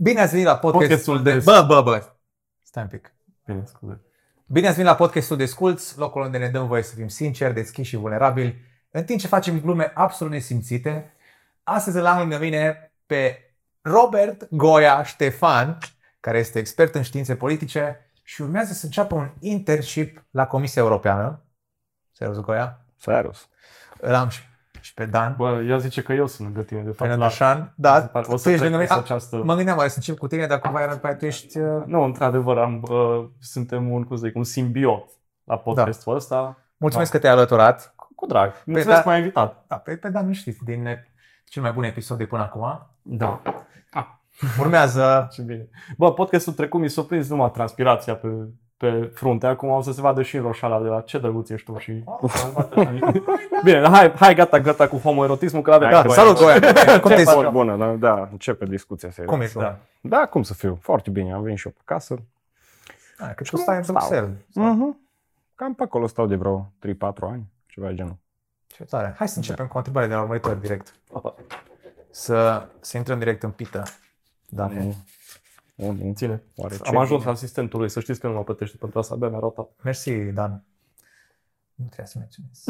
Bine ați venit la podcast... Podcastul de... Bă, bă, bă. Stai un pic. Bine, scuze. Bine ați venit la podcastul de Sculți, locul unde ne dăm voie să fim sinceri, deschiși și vulnerabili, în timp ce facem glume absolut nesimțite. Astăzi îl am lângă mine pe Robert Goia Ștefan, care este expert în științe politice și urmează să înceapă un internship la Comisia Europeană. Serios, Goia? Serios. Îl am și, și pe Dan. Bă, ea zice că eu sunt lângă tine, de Pe fapt. Nădășan. Da, O tu să ești trec lângă mine. peste A, această... Mă gândeam oare să încep cu tine, dar cumva era după aia tu ești... uh, Nu, într-adevăr, am, uh, suntem un, cum să zic, un simbiot la podcastul ăsta. Mulțumesc că te-ai alăturat. Cu drag. Mulțumesc da- că m-ai invitat. Da, pe, pe Dan nu știți, din uh, cel mai bun episod de până acum. Da. Urmează Ce bine. Bă, podcastul trecut mi s-a prins numai transpirația pe, pe frunte. Acum o să se vadă și în roșala de la ce drăguț ești tu și... Bine, hai, hai, gata, gata cu homoerotismul, că l-avem. Hai, Da, Băi, salut, Goia! Cum te Ce faci? simți? Bună, da, da, începe discuția serioasă. Cum ești, da? Da, cum să fiu? Foarte bine, am venit și eu pe casă. Ah, Că tu stai în Stau. Bruxelles. Mhm. Cam pe acolo stau de vreo 3-4 ani, ceva de genul. Ce tare. Hai să începem cu o întrebare de la urmăritor direct. Să, să intrăm direct în pită. Da. Nu. Nu, nu. Ține. Oare ce? Am ajuns asistentului, să știți că nu mă plătește pentru asta, abia mi-a rotat. Mersi, Dan. Nu trebuie să menționez.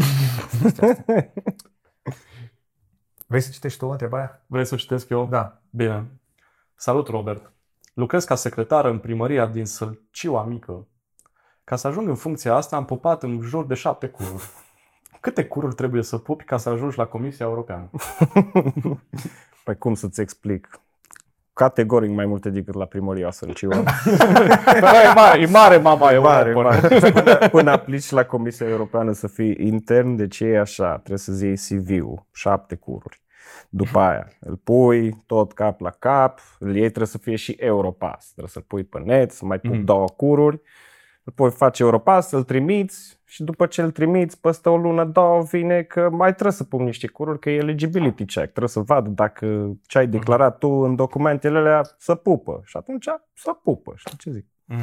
Vrei să citești tu întrebarea? Vrei să o citesc eu? Da. Bine. Salut, Robert. Lucrez ca secretar în primăria din Sălciua Mică. Ca să ajung în funcția asta, am pupat în jur de șapte cururi. Câte cururi trebuie să pupi ca să ajungi la Comisia Europeană? Păi cum să-ți explic? Categoric mai multe decât la primăria Sălciu. Bă, e mare, e mare mama, e mare, Europa. mare. Până, până aplici la Comisia Europeană să fii intern, de ce e așa? Trebuie să-ți iei CV-ul, șapte cururi. După aia îl pui tot cap la cap, îl iei, trebuie să fie și Europass. Trebuie să-l pui pe net, să mai pui Mhm. două cururi. Îl pui face Europass, îl trimiți și după ce îl trimiți, peste o lună, două, vine că mai trebuie să pun niște cururi, că e eligibility check. Trebuie să vadă dacă ce ai declarat tu în documentele alea să pupă. Și atunci să pupă. Știi ce zic? Mhm.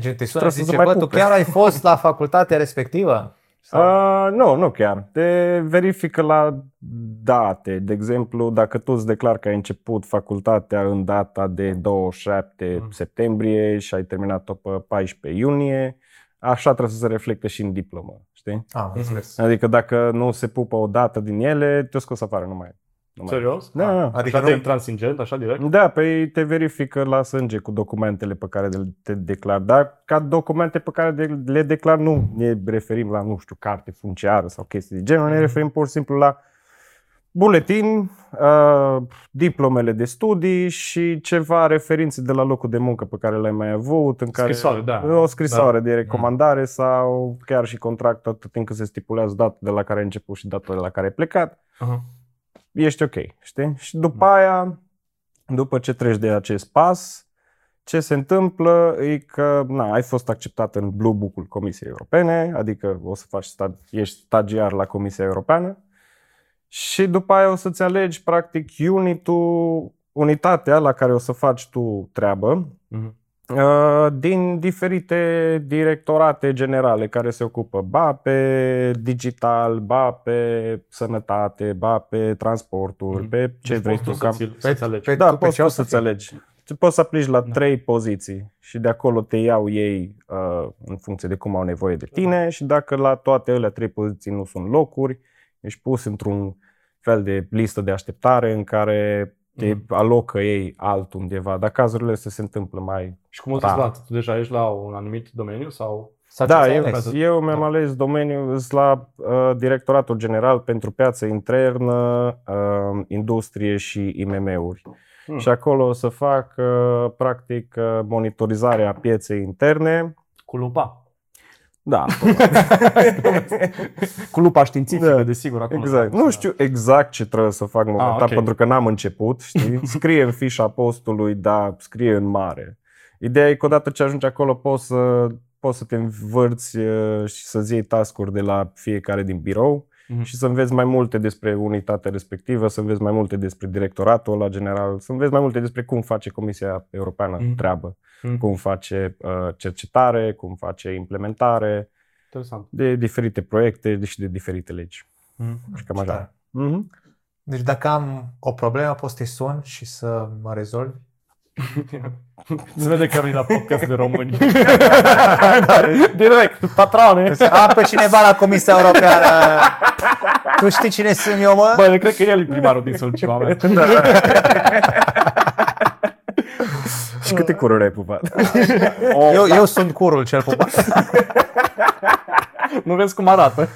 Gen, te sună Trebuie și să zice, se mai bă, tu pupe." chiar ai fost la facultatea respectivă? Sau- Uh, nu, nu chiar. Te verifică la date. De exemplu, dacă tu îți declar că ai început facultatea în data de 27 Mm. septembrie și ai terminat-o pe 14 iunie, așa trebuie să se reflecte și în diplomă. Știi? Ah, am înțeles. Adică dacă nu se pupă o dată din ele, te-o scos afară, nu mai nu mai- Serios? Da, da. Adică Adică nu... de intransigent, așa direct? Da, pe te verifică la sânge cu documentele pe care le- te declar. Dar ca documente pe care de- le declar nu ne referim la, nu știu, carte funciară sau chestii de genul, ne Mhm. referim pur și simplu la buletin, uh, diplomele de studii și ceva referințe de la locul de muncă pe care le-ai mai avut. În care, Scrisoare, da. O scrisoare Da. de recomandare sau chiar și contract atât timp cât se stipulează data de la care ai început și data de la care ai plecat Aha. ești ok, știi? Și după aia, după ce treci de acest pas, ce se întâmplă e că na, ai fost acceptat în Blue Book-ul Comisiei Europene, adică o să faci sta- ești stagiar la Comisia Europeană și după aia o să-ți alegi practic unitul, unitatea la care o să faci tu treabă Mhm. uh, din diferite directorate generale care se ocupă ba pe digital, ba pe sănătate, ba pe transporturi, Mhm. pe ce Deci vrei poți tu. tu Cam. să-ți- să-ți alegi. Pe- Da, tu pe poți ce tu o să să-ți fii? alegi. Tu poți să aplici la Da. trei poziții și de acolo te iau ei uh, în funcție de cum au nevoie de tine și dacă la toate alea trei poziții nu sunt locuri, ești pus într-un fel de listă de așteptare în care te Mhm. alocă ei altundeva, dar cazurile astea se întâmplă mai Și cum o Da. să-ți luat? Tu deja ești la un anumit domeniu sau? Sau ce Da, ți-ai eu, ales? eu mi-am Da. ales domeniul îs la uh, Directoratul General pentru Piață Internă, uh, Industrie și IMM-uri. Hmm. Și acolo o să fac uh, practic uh, monitorizarea pieței interne. Cu lupa. Da, Cu lupa științifică, Da. desigur. Acum exact. Nu știu exact ce trebuie să fac momentan Ah, ok. pentru că n-am început, știi? Scrie în fișa postului, dar scrie în mare. Ideea e că odată ce ajungi acolo poți să, poți să te învârți uh, și să-ți iei task-uri de la fiecare din birou Mhm. și să înveți mai multe despre unitatea respectivă, să înveți mai multe despre directoratul la general, să înveți mai multe despre cum face Comisia Europeană Mhm. treabă, Mhm. cum face uh, cercetare, cum face implementare Interesant. de diferite proiecte și de diferite legi. Mhm. Și cam Ce așa. tare. Mhm. Deci dacă am o problemă, poți să te sun și să mă rezolvi? Se vede că vine la podcast de români. Direct, patrone. Am pe cineva la Comisia Europeană. Tu știi cine sunt eu, mă? Bă, cred că el e primarul din Sălciva mea. Și câte cururi ai pupat? Eu, eu sunt curul cel pupat. Nu vezi cum arată.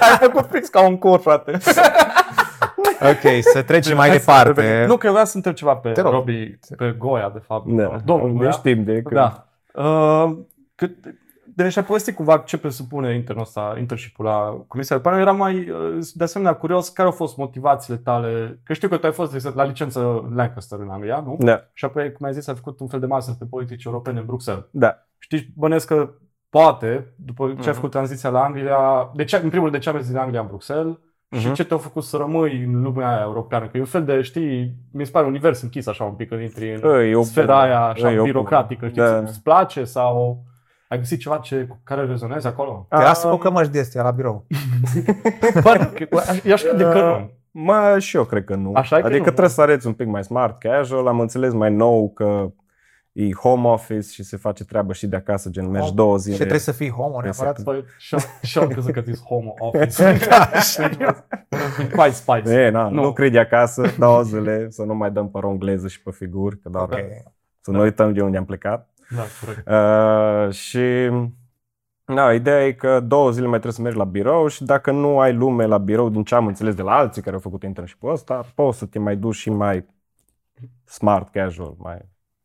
Ai făcut fix ca un cur, frate. Ok, să trecem mai Hai să departe. revenim. Nu, că eu vreau să întreb ceva pe Te rog. Robi, pe Goia, de fapt. Da. Domnul ne Goia. știm de când. Da. Uh, cât, deci ai povestit cumva ce presupune internul ăsta, internship la Comisia Europeană. Era mai, uh, de asemenea, curios care au fost motivațiile tale. Că știu că tu ai fost de exemplu, la licență Lancaster în Anglia, nu? Da, Și apoi, cum ai zis, ai făcut un fel de master pe politici europene în Bruxelles. da. Știi, bănesc că poate, după ce ai Mhm. făcut tranziția la Anglia, de ce, în primul rând, de ce ai mers din Anglia în Bruxelles și Mhm. ce te-a făcut să rămâi în lumea aia europeană? Că e un fel de, știi, mi se pare un univers închis așa un pic când intri în E o- sfera aia așa e o- birocratică, știi, da. îți place sau ai găsit ceva ce, cu care rezonezi acolo? Te lasă cu cămăși de astea la birou. Bă, că- i aș crede că nu. Mă, și eu cred că nu. Așa e că adică nu, trebuie da. să arăți un pic mai smart, casual. Am înțeles mai nou că e home office și se face treabă și de acasă, gen mergi Home- două Și zile. trebuie să fii homo neapărat. Bă, și-am și-am crezut că ți home office. Quite spicy. E, na, Nu. nu. nu crede acasă, două zile, să nu mai dăm pe rongleză și pe figuri, că doar Ok. să nu uităm de unde am plecat. Da, corect. Uh, și da, ideea e că două zile mai trebuie să mergi la birou și dacă nu ai lume la birou, din ce am înțeles de la alții care au făcut internship-ul ăsta, poți să te mai duci și mai smart, casual, mai,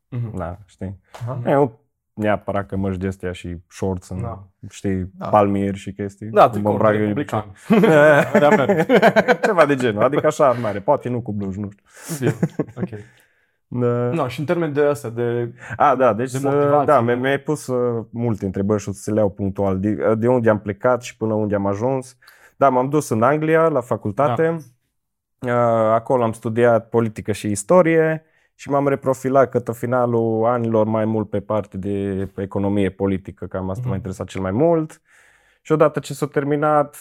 Mhm. da, știi? Aha. E, nu neapărat că măști de astea și shorts, în, Da. știi, Da. palmieri și chestii. Da, Mă tricou, îmbrac eu în republican. picioare. Da, merg. Ceva de genul, adică așa ar mare, poate nu cu blugi, nu știu. Bine, Ok. Da. No, și în termen de asta, de... A, da, deci De să- motivație. da, mi- mi-ai pus uh, multe întrebări și o să le iau punctual. De, de unde am plecat și până unde am ajuns. Da, m-am dus în Anglia la facultate. Uh, acolo am studiat politică și istorie și m-am reprofilat către finalul anilor mai mult pe parte de pe economie politică, cam asta Mhm. m-a interesat cel mai mult. Și odată ce s-a terminat,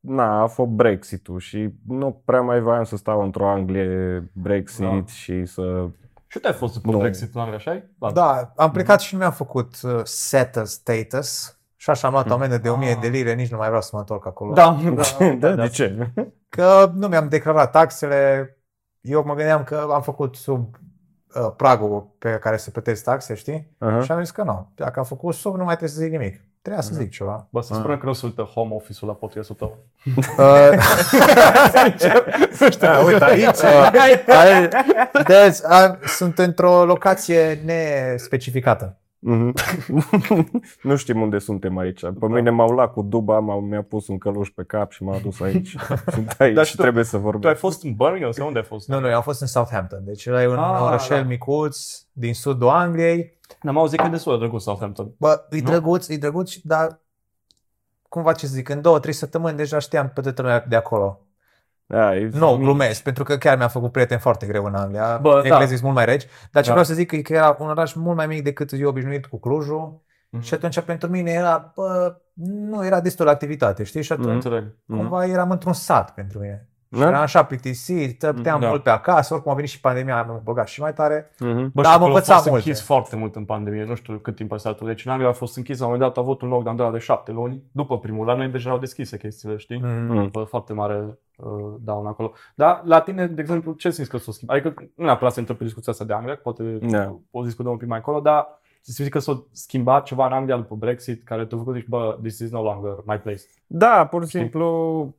na, a fost Brexit-ul și nu prea mai voiam să stau într-o Anglie Brexit Da. și să... Și tu ai fost după Nu. Brexit în Anglia, așa Da, am plecat și nu mi-am făcut uh, setter status. Și așa am luat o amendă de 1000 Ah. de lire, nici nu mai vreau să mă întorc acolo. Da, Da, de ce? Că nu mi-am declarat taxele. Eu mă gândeam că am făcut sub uh, pragul pe care se plătesc taxe, știi? Aha. Și am zis că nu. Dacă am făcut sub, nu mai trebuie să zic nimic. Trebuia să zic ceva. Bă, să spunem că nu se uită home office-ul la podcastul tău. Uh, Da, uite aici. uh, deci, uh, sunt într-o locație nespecificată. Mhm. nu știm unde suntem aici. Pe Da. mine m-au luat cu duba, m-au, mi-a pus un căluș pe cap și m-a dus aici. Sunt aici Dar și și tu- trebuie să Tu ai vorbim. fost în Birmingham sau unde ai fost? Nu, nu, eu am fost în Southampton. Deci ăla e un Ah, orășel da. micuț din sudul Angliei. N-am auzit că e destul de drăguț Southampton. Bă, e Nu? drăguț, e drăguț, dar cumva ce să zic, în două, trei săptămâni deja știam pe toată lumea de acolo. Da, e, Nu, glumesc, pentru că chiar mi-am făcut prieteni foarte greu în Anglia. Bă, da. Englezii sunt mult mai reci. Dar ce Da. vreau să zic e că era un oraș mult mai mic decât eu obișnuit cu Clujul. Mhm. Și atunci pentru mine era, bă, nu era destul activitate, știi? Și atunci Mhm. Înțeleg. cumva eram într-un sat pentru mine. Și Da? eram așa plictisit, stăteam Da. mult pe acasă, oricum a venit și pandemia, am băgat și mai tare. Mhm. Bă, Da, și am acolo a învățat fost multe. închis foarte mult în pandemie. Nu știu cât timp a stat tu. Deci în Anglia a fost închis, la un moment dat a avut un lockdown de la de șapte luni. După primul, la noi deja au deschise chestiile, știi? Mm. Mm. Bă, foarte mare uh, down acolo. Dar la tine, de exemplu, ce simți că s-o schimb? Adică nu neapărat să intrăm pe discuția asta de Anglia, că poate Da. o discutăm un pic mai acolo, dar simți că s-a schimbat ceva în Anglia după Brexit care te-a făcut zici, bă, this is no longer my place. Da, pur și Știi? simplu,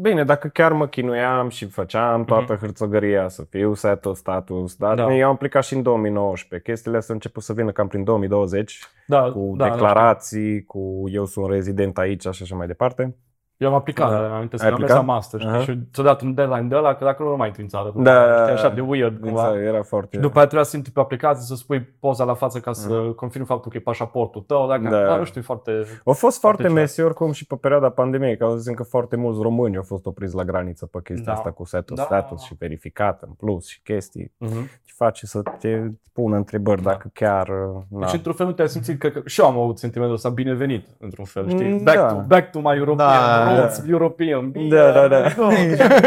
bine, dacă chiar mă chinuiam și făceam toată hârțogăria să fiu settle status, dar Da. eu am plecat și în 2019. Chestiile astea au început să vină cam prin 2020, Da, cu da, declarații, cu eu sunt rezident aici și așa mai departe. Eu am aplicat, Da. da. am aminte să Ai am mers la aplicat? master știi? Aha. și ți-a dat un deadline de ăla, că dacă nu, nu mai intri în țară. După Da. aia, știi, așa de weird cumva. Exact, era foarte... Și după aia trebuia să intri pe aplicație să spui poza la față ca să confirmi faptul că e pașaportul tău. Dacă, Da. da. nu știu, e foarte... A fost foarte ciudat. mesi oricum și pe perioada pandemiei, că au zis că foarte mulți români au fost opriți la graniță pe chestia Da. asta cu settle Da. status și verificat în plus și chestii. Uh-huh. Și face să te pună întrebări Da. dacă chiar... Na. Deci, într-un fel, nu te-ai simțit că, că și eu am avut sentimentul ăsta binevenit, într-un fel, știi? Mm, Back, da. to, back to my European Da, da. roots, European beer. Da, da, da. Nu.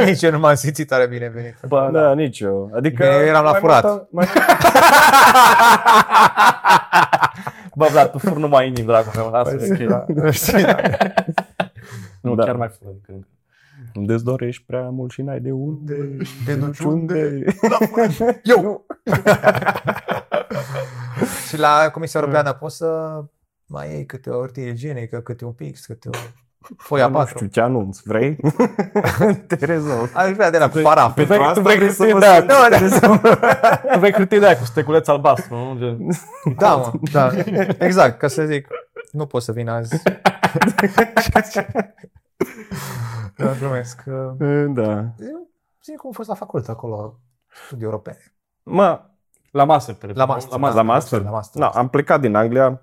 Nici eu nu m-am simțit tare binevenit. Bă, Da, nici eu. Adică Bine, eu eram la mai furat. multă- mai- Bă, Vlad, tu fur numai inimi, dragul meu. Lasă, Păi, ok. da. Știi, da. Nu, Da. chiar mai fură decât încă. Îți dorești prea mult și n-ai de unde. Te duci unde? unde? Eu! și la Comisia Europeană poți să mai iei câte o hârtie igienică, câte un pix, câte o foia Nu 4. știu ce anunț, vrei? Te rezolv. Aș vrea de la cu paraf. Tu vrei, asta tu vrei vreți să hârtie vă de aia, sunt. tu vrei hârtie de aia cu steculeț albastru, nu? Gen- Da, mă, da. Exact, ca să zic, nu pot să vin azi. da, glumesc. Da. Zic cum a fost la facultate acolo, studii europene. Mă, La masă, pe La master. la master? La master. Na, am plecat din Anglia.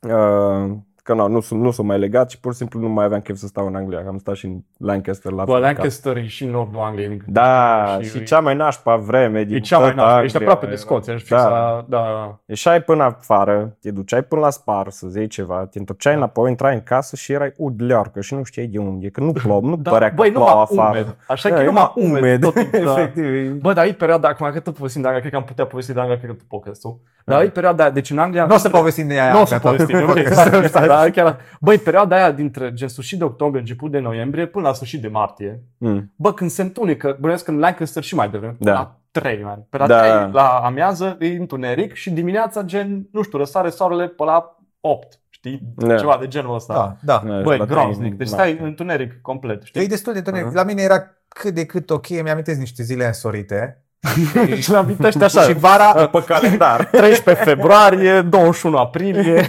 Uh, că nu, nu, sunt, nu sunt mai legat și pur și simplu nu mai aveam chef să stau în Anglia. Am stat și în Lancaster la Bă, facultate. Lancaster e și în nordul Angliei. Da, și, Și- cea mai nașpa vreme din E cea mai toată nașpa. Ești Anglia. aproape de Scoția. Ești Da. fix la... Da. Ieșai până afară, te duceai până la spar să-ți iei ceva, te întorceai înapoi, intrai în casă și erai udlearcă și nu știai de unde, e, că nu plouă, nu Da, părea că băi, plouă numai afară. umed. Așa Da, că e e numai numai umed. umed. Tot timpul, da. Efectiv. Bă, dar e perioada, acum că tot povestim de Anglia, cred că am putea povesti de Anglia, cred că tu podcastul. Dar e perioada aia, deci în Anglia... Nu o să povestim de aia. Nu o să gata. povestim, ok, stai, da, chiar. Băi, perioada aia dintre gen sfârșit de octombrie, început de noiembrie, până la sfârșit de martie. Mm. Bă, când se întunecă, bănuiesc în Lancaster și mai devreme, Da. la 3, man. Pe la Da. 3, la amiază, e întuneric și dimineața, gen, nu știu, răsare soarele pe la 8, știi? Da. Ceva de genul ăsta. Da, da. Da, Băi, la groaznic. trei, Deci da. stai în întuneric complet, E știi? destul de întuneric. Aha. La mine era cât de cât ok, mi-amintesc niște zile însorite. Și le amintești așa. Și vara, Pe calendar. 13 februarie, 21 aprilie.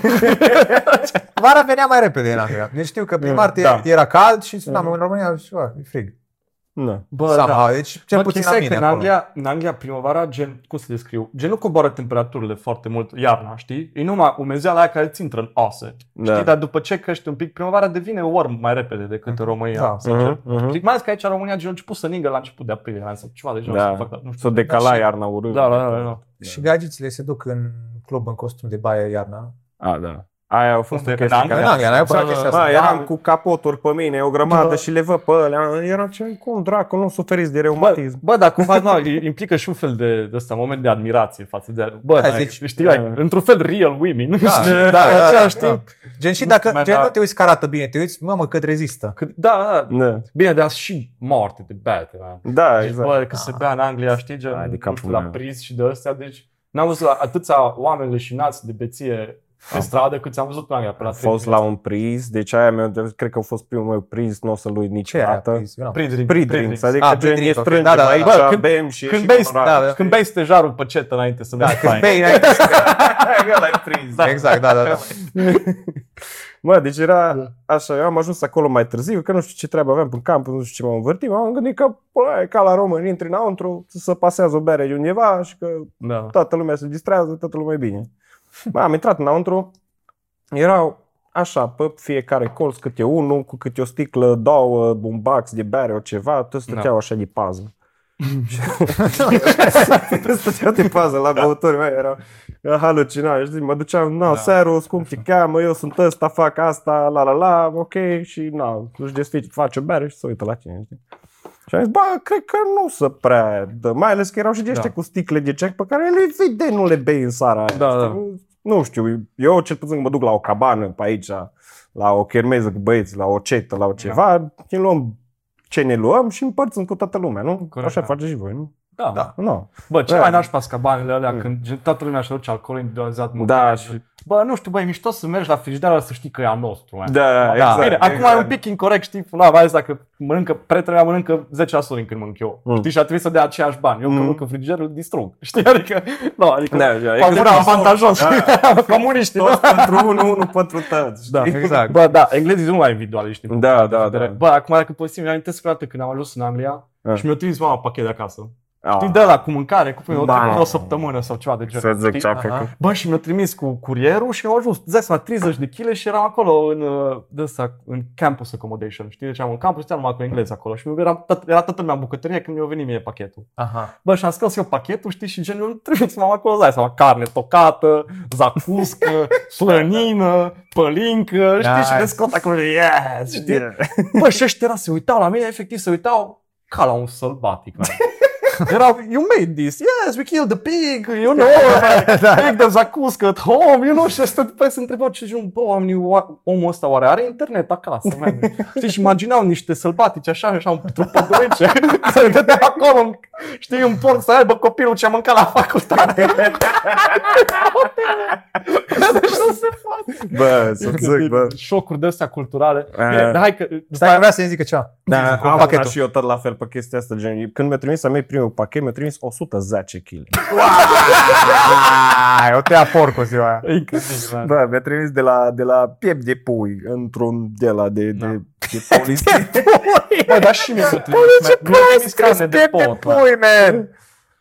vara venea mai repede în Anglia. Deci știu că prin martie Da. era cald și spuneam în România și bă, e frig. Da. Bă, Somehow. Deci cel Bă, puțin la chestia e mine că în acolo. Anglia, în Anglia primăvara, gen, cum să descriu, gen nu coboară temperaturile foarte mult iarna, știi? E numai umezeala aia care ți intră în oase. Da. Știi? Dar după ce crești un pic, primăvara devine warm mai repede decât în România. Da. sincer. Mhm, mhm. Știi? Mai ales că aici în România gen, a început să ningă la început de aprilie, sau ceva de genul Da. ăsta, nu Să știu. decala Da, și- iarna urât. Da, da, da, da. Și gagițile se duc în club în costum de baie iarna. A, da. Aia a fost Unde? o chestie În Anglia? care... În Anglia, n-ai Da, apărat da, chestia da. asta. Bă, eram cu capoturi pe mine, o grămadă Da. și le văd pe alea. Era ce, cum dracu, nu suferiți de Bă, reumatism. bă, dar cumva nu, implică și un fel de, de ăsta, moment de admirație față de... Bă, Hai, da, zici- știi, like, într-un fel real women. Da, da, da, Aceea, da, știi? da. Gen și dacă Man, gen, da. nu te uiți că arată bine, te uiți, mamă, cât rezistă. Că, da, da, Da, Bine, dar și moarte de beate, man. da Deci, exact. bă, că se bea în Anglia, știi, gen, Hai de nu capul știu, la meu. priz și de astea, deci n-am văzut atâția oameni leșinați de beție pe stradă cât am văzut în Anglia, pe la Am fost la un priz, deci aia meu, cred că a fost primul meu priz, nu o să-l uit Ce e aia? niciodată. Priz? Eu n-am. Pre-drink. Pre-drinks, adică Ah, gen pre-drink, e ok. strângem Da, da, da. aici, Bă, când- bem și când ieșim bei, în oraș. da, da. Când bei stejarul pe cetă înainte să Da, mergi când fain. bei înainte să- Ăla e priz. Da, Exact, da, da, da. Mă, deci era Da. așa, eu am ajuns acolo mai târziu, că nu știu ce treabă aveam pe campus, nu știu ce m-am învârtit, m-am gândit că, bă, e ca la români, intri înăuntru, să pasează o bere de undeva și că Da. toată lumea se distrează, toată lumea e bine. Bă, am intrat înăuntru, erau așa, pe fiecare colț câte unul, cu câte o sticlă, două, un bax de bere, o ceva, toți stăteau așa de pază. Toți stăteau de pază la băuturi, mei, erau era halucinat, știi, mă duceam, na, Da. da. serus, cum te cheamă, eu sunt ăsta, fac asta, la la la, ok, și na, nu-și desfici, face o bere și se uită la tine, știi. Și am zis, bă, cred că nu se prea dă, mai ales că erau și de ăștia Da. cu sticle de cec pe care le evident nu le bei în seara aia, Da, știi? da. Nu, nu știu, eu cel puțin mă duc la o cabană pe aici, la o chermeză cu băieți, la o cetă, la o ceva, ne luăm ce ne luăm și împărțim cu toată lumea, nu? Corect, Așa da. faceți și voi, nu? Da. Da. Nu. Bă, ce Da. mai nașpa scabanele alea Mm. când gen, toată lumea și aduce alcool individualizat. Da, și Bă, nu știu, băi, e mișto să mergi la frigider să știi că e a nostru, man. Da, exact. Bine, acum exact. e un pic incorrect, știi, na, mai ales dacă mănâncă, prietenul meu mănâncă 10% din când mănânc eu. Mm. Știi, și a trebuit să dea aceiași bani. Eu Mm. mm. mănânc în frigider, îl distrug. Știi, adică, nu, adică, Da, da, poate exact. era avantajos. Da. Comuniștii, Toți da? pentru unul, unul pentru toți. Da, știi? Exact. Bă, da, englezii sunt mai individualiști. din Da, punctul da, de vedere. da. Bă, acum dacă povestim, mi-am amintesc o dată când am ajuns în Anglia Ah. și mi-a trimis mama pachet de acasă. Ah, Știi, de la cu mâncare, cu o, Ba. o săptămână sau ceva de genul. Să zic știi? ce a Aha. făcut. Bă, și mi-a trimis cu curierul și au ajuns, îți dai seama, 30 de kg și eram acolo în, uh, de ăsta, în campus accommodation, știi? Deci am în campus, stăteam numai cu engleză acolo și era, tot, era toată lumea în bucătărie când mi-a venit mie pachetul. Aha. Bă, și am scos eu pachetul, știi, și genul îmi trimis mama acolo, îți dai seama, carne tocată, zacuscă, slănină, pălincă, știi, Nice. și le scot acolo, yes, știi? Bă, și ăștia era, se uitau la mine, efectiv se uitau ca la un sălbatic, man. Erau, you made this, yes, we killed the pig, you know, Da. pig de zacuscă at home, you know, și ăsta după aia se întrebau ce genul, bă, oamenii, oa- omul ăsta oare are internet acasă, man? Știi, și imaginau niște sălbatici așa, așa, un pădurice, să dădea acolo, știi, un porc să aibă copilul ce a mâncat la facultate. deci nu se poate. Bă, să zic, bă. Șocuri de astea culturale. Eh. Bine, dar hai că... Stai că vrea să-mi zică ceva. Da, Cu am pachetul. pachetul. și eu tot la fel pe chestia asta, gen, când mi-a trimis a mei primul pachet, mi-a trimis 110 kg. Ai, o tăia porcul ziua aia. Incredibil, man. Bă, mi-a trimis de la, de la piept de pui, într-un de la de, Da. de, de poliție. Bă, dar și mie mi-a trimis, man. Mi-a trimis carne de pot, man. pui, man!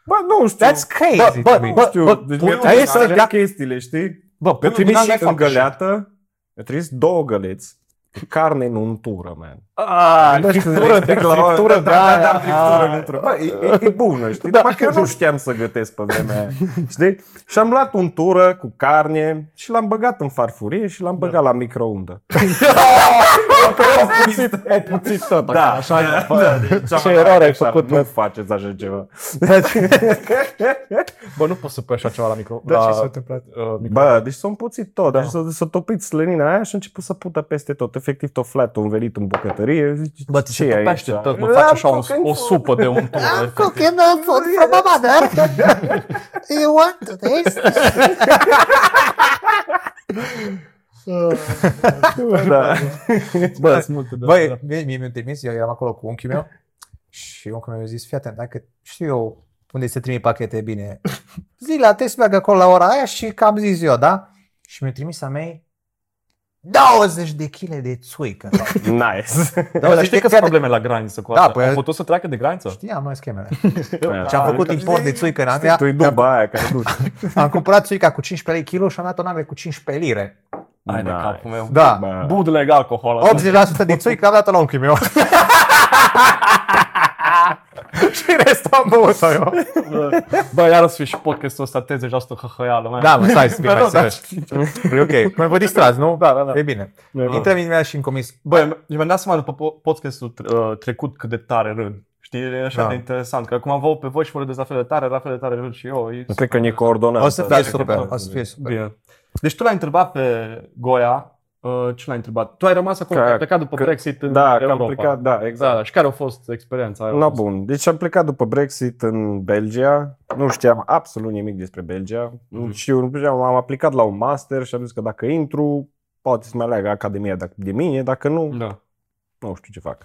Bă, nu știu. That's crazy Bă, to bă, me. bă, știu. bă, deci puiul mi-a trimis din alea- alea chestiile, știi? Bă, Mi-a puiul din trimis alea și fac în găleată, mi-a trimis două găleți, cu carne în untură, man. Ah, Bă, friptură, respect la- friptură, da, da, da, da, friptură în ah. untură. Bă, e, e bună, știi? Numai că eu nu știam să gătesc pe vremea aia, știi? Și am luat untură cu carne și l-am băgat în farfurie și l-am băgat la microundă. Ai puțit tot, Da, așa e. da, da, deci am- Ce eroare ai așa, făcut, Nu mă. faceți așa ceva. Bă, nu poți să pui așa ceva la micro. Da, la, ce s-a întâmplat? uh, micro. Bă, deci s-a împuțit tot, Da. deci s-a, s-a topit slănina aia și a început să pută peste tot. Efectiv tot flat-ul învelit în bucătărie. Zice, Bă, ți ce se e topește aici? tot, mă, faci așa o, cooking o food. supă de untură. efectiv. cooking the food from my mother. you want to taste? Da. Bă, sunt multe de Băi, astea. mie, mie mi-a trimis, eu eram acolo cu unchiul meu și unchiul meu a zis, fii atent, dacă știu eu unde se trimit pachete bine, zi la test, merg acolo la ora aia și cam zis eu, da? Și mi-a trimis a mei 20 de kg de țuică. Nice. Da, dar știi că sunt probleme la graniță cu Da, asta. păi- Au putut să treacă de graniță? Știam noi schemele. Da. Și am făcut import de țuică în Anglia. Tu-i duba aia care nu Am cumpărat țuica cu 15 lei kilo și am dat o nave cu 15 lire. Hai de Nice. capul meu. Da. Bă. Bootleg alcohol. 80% din țuică am dat-o la unchiul meu. și restul am băut-o eu. Bă, Bă, iar o să fie și podcastul ăsta 30% hăhăială, man. Da, mă, stai să fii Dar mai nu, da. serios. E ok. Până vă distrați, nu? Da, da, da. E bine. Da. Intrăm imediat și în comis. Bă, eu mi-am dat seama după po- podcastul uh, trecut cât de tare râd. Știi, e așa Da. de interesant, că acum am văzut pe voi și mă râdeți la fel de tare, la fel de tare râd și eu. E Cred că ne coordonăm. O să Da, fie cred super. că- O să fie super. Bine. Deci tu l-ai întrebat pe Goia, uh, ce l-ai întrebat? Tu ai rămas acolo, Că- că, ai plecat după că- Brexit în Da, că Europa. am plecat, da, Da, exact. da, și care a fost experiența aia? No, bun. Deci am plecat după Brexit în Belgia. Nu știam absolut nimic despre Belgia. Mhm. Și eu am aplicat la un master și am zis că dacă intru, poate să mă aleagă Academia de- de mine, dacă nu, Da. nu știu ce fac.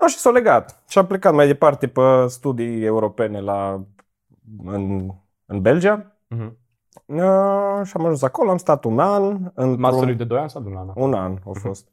No, și s-a legat. Și am plecat mai departe pe studii europene la, în, în Belgia. Mhm. Uh, și am ajuns acolo, am stat un an. într-un- Masterul de 2 ani sau de un an? Un an a Mhm. fost.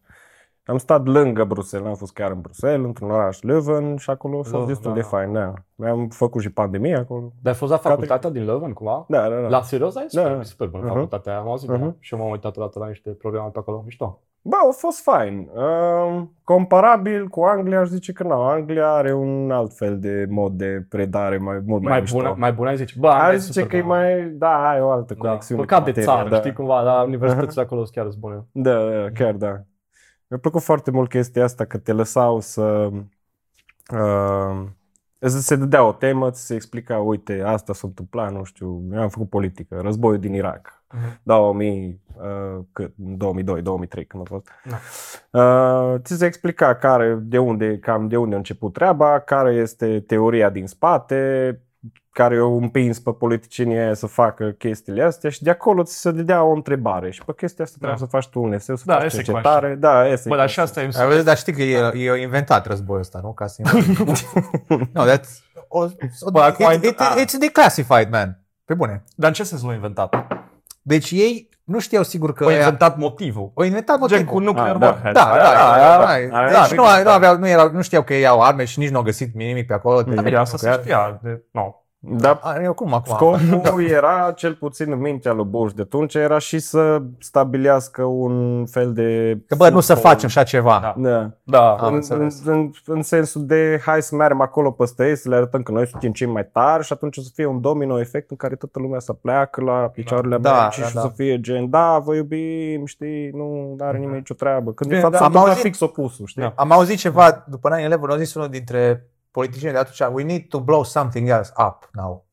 Am stat lângă Bruxelles, am fost chiar în Bruxelles, într-un oraș Leuven și acolo a fost Leuven, destul da, de da. fain, da. Am făcut și pandemie acolo. Dar ai fost la facultatea din Leuven, cumva? Da, da, da. La serios, ai? Super, Da. super bună Mhm. facultatea, am auzit, Mhm. uh și eu m-am uitat odată la niște programe pe acolo, mișto. Bă, a fost fain. Uh, comparabil cu Anglia, aș zice că nu. Anglia are un alt fel de mod de predare, mai mult mai, Mai, mișto. bună, mai bună ai zice, bă, Anglia Aș e zice super că e bună. mai, da, ai o altă da. conexiune. Păcat cu de materia, țară, da. știi cumva, dar universitățile acolo sunt chiar sunt bune. Da, da, chiar da. Mi-a plăcut foarte mult chestia asta că te lăsau să... Uh, îți se dădea o temă, ți se explica, uite, asta s-a întâmplat, nu știu, eu am făcut politică, războiul din Irak, Mhm. 2000, uh, cât, 2002, 2003, când a fost. Da. Uh, ți se explica care, de unde, cam de unde a început treaba, care este teoria din spate, care au împins pe politicienii aia să facă chestiile astea și de acolo ți se dădea o întrebare și pe chestia asta trebuie Da. să faci tu un eseu, să Da, faci essay cercetare. Da, essay Bă, dar și question. asta e Ai văzut, dar știi că e, e inventat războiul ăsta, nu? Ca să No, that's... O, o, Bă, acum it, ai- it, a. it's declassified, man. Pe bune. Dar în ce sens l-au inventat? Deci ei nu știau sigur că... Au ea- inventat motivul. au inventat Gen motivul. cu nuclear Ah, da. warheads. Da, da, Aia- da, aia- da, aia- da, aia- Deci aia- nu, nu, aveau, nu, erau, nu știau că ei au arme și nici nu au găsit nimic pe acolo. Da, bine, asta se știa. De, no. Dar A, eu cum acum? Scopul era, cel puțin în mintea lui Bush de atunci, era și să stabilească un fel de... Că bă, nu să facem așa ceva. Da. Da. Da. Am În, în, înțeles. în, în, sensul de hai să mergem acolo peste ei, să le arătăm că noi suntem cei mai tari și atunci o să fie un domino efect în care toată lumea să pleacă la picioarele Da, Americii da, și da. să fie gen, da, vă iubim, știi, nu are nimeni nicio treabă. Când de Bine, fapt da, s-a am întâmplat auzit- fix opusul, știi? Da. Am auzit ceva după 9-11, au zis unul dintre politicieni de atunci, we need to blow something else up now.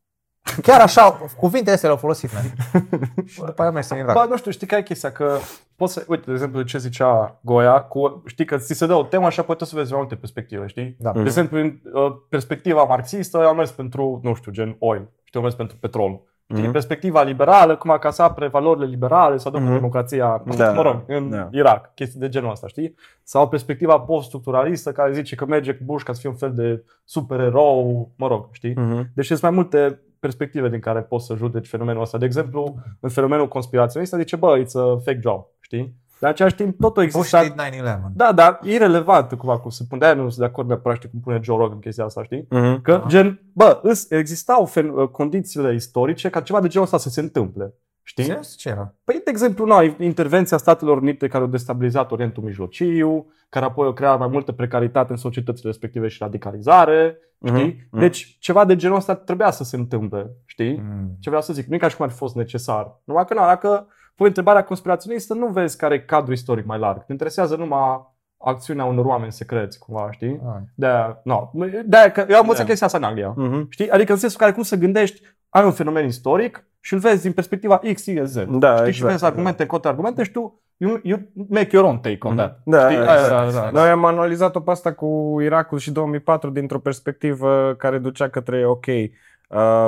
Chiar așa, cuvintele astea le-au folosit, man. și după aia mers în Irak. Bă, nu știu, știi care e chestia? Că poți să, uite, de exemplu, ce zicea Goia, cu, știi că ți se dă o temă așa poate să vezi mai multe perspective, știi? Da. De exemplu, în uh, perspectiva marxistă, eu am mers pentru, nu știu, gen oil, știi, eu am mers pentru petrol. Știi, Mhm. perspectiva liberală, cum ca să apre valorile liberale, să aducă Mhm. democrația, Da. mă rog, în Da. Irak, chestii de genul ăsta, știi? Sau perspectiva post-structuralistă care zice că merge cu Bush ca să fie un fel de supererou, mă rog, știi? Mhm. Deci sunt mai multe perspective din care poți să judeci fenomenul ăsta. De exemplu, în fenomenul conspiraționist, zice, bă, it's a fake job, știi? Dar în același timp, totul Bush există. did 9-11. Da, dar e irrelevant cumva cum se pune. De-aia nu sunt de acord neapărat știi, cum pune Joe Rogan chestia asta, știi? Mhm. Că, gen, bă, îs, existau fen- condițiile istorice ca ceva de genul ăsta să se întâmple. Știi? Serios? Ce era? Păi, de exemplu, na, intervenția Statelor Unite care au destabilizat Orientul Mijlociu, care apoi au creat mai multă precaritate în societățile respective și radicalizare, știi? Mhm. Deci, ceva de genul ăsta trebuia să se întâmple, știi? Mm. Ce vreau să zic, nu e ca și cum ar fi fost necesar. Numai că, na, dacă pui întrebarea conspiraționistă, nu vezi care e cadrul istoric mai larg. Te interesează numai acțiunea unor oameni secreți, cumva, știi? Ah. De-aia, no. De-aia că eu am învățat Da. chestia asta în Anglia. Mhm. Știi? Adică în sensul în care cum să gândești, ai un fenomen istoric și îl vezi din perspectiva X, Y, Z. Da, știi? Și exact. vezi argumente, contra-argumente și tu you, you make your own take on that. Da, Știi? da, Aia- da, aia- aia- Noi am analizat-o pe asta cu Irakul și 2004 dintr-o perspectivă care ducea către, ok, uh,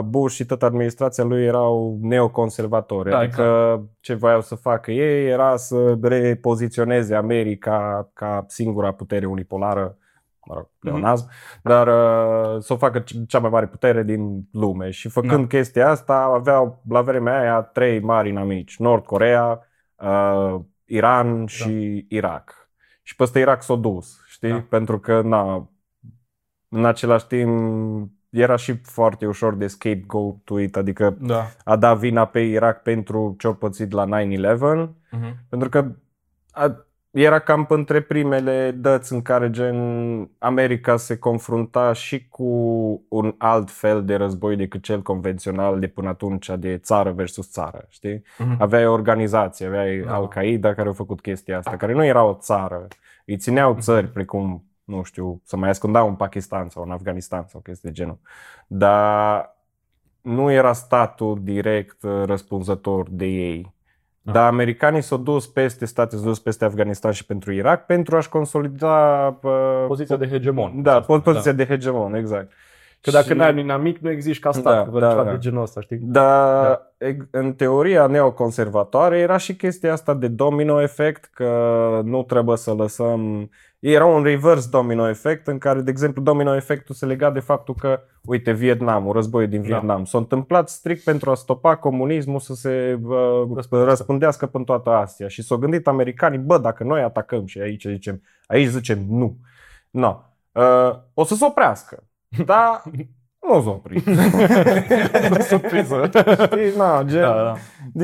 Bush și toată administrația lui erau neoconservatori. Da, adică ce voiau să facă ei era să repoziționeze America ca singura putere unipolară, mă rog, pleonazm, dar uh, să o facă c- cea mai mare putere din lume. Și făcând Da. chestia asta, aveau la vremea aia trei mari inamici, Nord Corea, uh, Iran și Irak. Și peste Irak s-a dus, știi? Da. Pentru că, na, în același timp, era și foarte ușor de scapegoat-uit, adică Da. a da vina pe Irak pentru ce-au pățit la 9-11, Mhm. pentru că a, era cam între primele dăți în care gen America se confrunta și cu un alt fel de război decât cel convențional de până atunci de țară versus țară, știi? Mhm. Aveai organizații, aveai Da. Al-Qaeda care au făcut chestia asta, care nu era o țară. Îi țineau țări precum, nu știu, să mai ascundau în Pakistan sau în Afganistan sau chestii de genul. Dar nu era statul direct uh, răspunzător de ei. Da. Dar americanii s-au dus peste state, s-au dus peste Afganistan și pentru Irak pentru a-și consolida uh, Poziția de hegemon. Da, să spun. poziția de hegemon, exact. Că dacă Și- n-ai un inamic, nu existi ca stat. Da, că da, ceva da. de genul ăsta, știi? Dar Da. eg- în teoria neoconservatoare era și chestia asta de domino efect, că nu trebuie să lăsăm... Era un reverse domino efect în care, de exemplu, domino efectul se lega de faptul că, uite, Vietnamul, războiul din Da. Vietnam, s-a întâmplat strict pentru a stopa comunismul să se uh, Răspândească. răspândească până toată Asia. Și s-au gândit americanii, bă, dacă noi atacăm și aici zicem, aici zicem nu. No. Uh, o să se oprească. Dar nu s-a oprit. Surpriză. Știi? Na, gen, Da, da.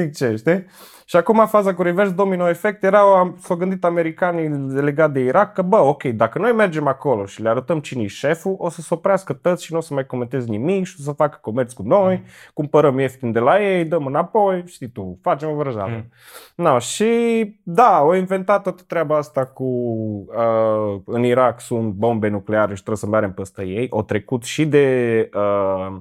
Zic ce, știi? Și acum faza cu reverse domino effect era, am- s-au gândit americanii legat de Irak că, bă, ok, dacă noi mergem acolo și le arătăm cine e șeful, o să se oprească tăți și nu o să mai comentez nimic și o să facă comerț cu noi, cumpărăm ieftin de la ei, dăm înapoi, știi tu, facem o vrăjeală. Mm. No, și da, au inventat toată treaba asta cu uh, în Irak sunt bombe nucleare și trebuie să mergem peste ei. Au trecut și de uh,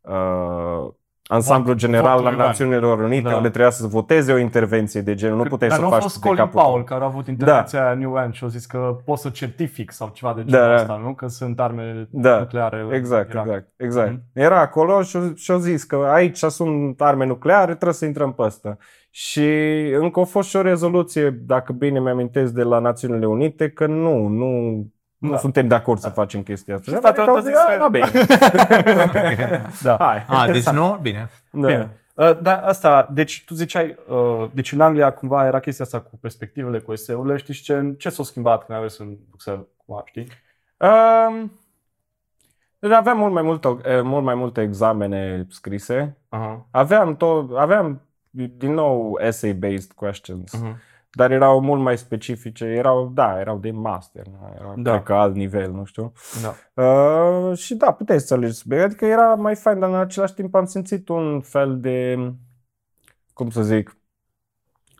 uh, Ansamblul Vot- General votul la legal. Națiunilor Unite, Da. unde trebuia să voteze o intervenție de genul. Nu puteai Dar să nu a faci fost de Colin capul Powell tău. care a avut intervenția aia New Ant și a zis că pot să certific sau ceva de genul Da, da. ăsta, nu? Că sunt arme Da, nucleare. în Exact, Irak. exact, exact. Mhm. Era acolo și și-au zis că aici sunt arme nucleare, trebuie să intrăm pe ăsta. Și încă a fost și o rezoluție, dacă bine mi-amintesc, de la Națiunile Unite, că nu, nu, nu Da. suntem de acord să facem chestia asta. Și Și statele americanii au Unite zis, au zis, "Ah, bine. Da. Hai. Ah, deci nu? Bine. Da. Bine. Uh, da, asta, deci tu ziceai, uh, deci în Anglia cumva era chestia asta cu perspectivele, cu eseurile, știi ce, ce s-a schimbat când ai mers în Bruxelles, cumva, știi? Um, deci aveam mult mai, multe, eh, mult mai multe examene scrise. Aha. Aveam, tot, aveam din nou essay-based questions, Uh-huh. Dar erau mult mai specifice. Erau, da, erau de master, da, erau, Da. cred că alt nivel, nu știu. Da. Uh, și da, puteai să alegi subiect. Adică era mai fain, dar în același timp am simțit un fel de, cum să zic,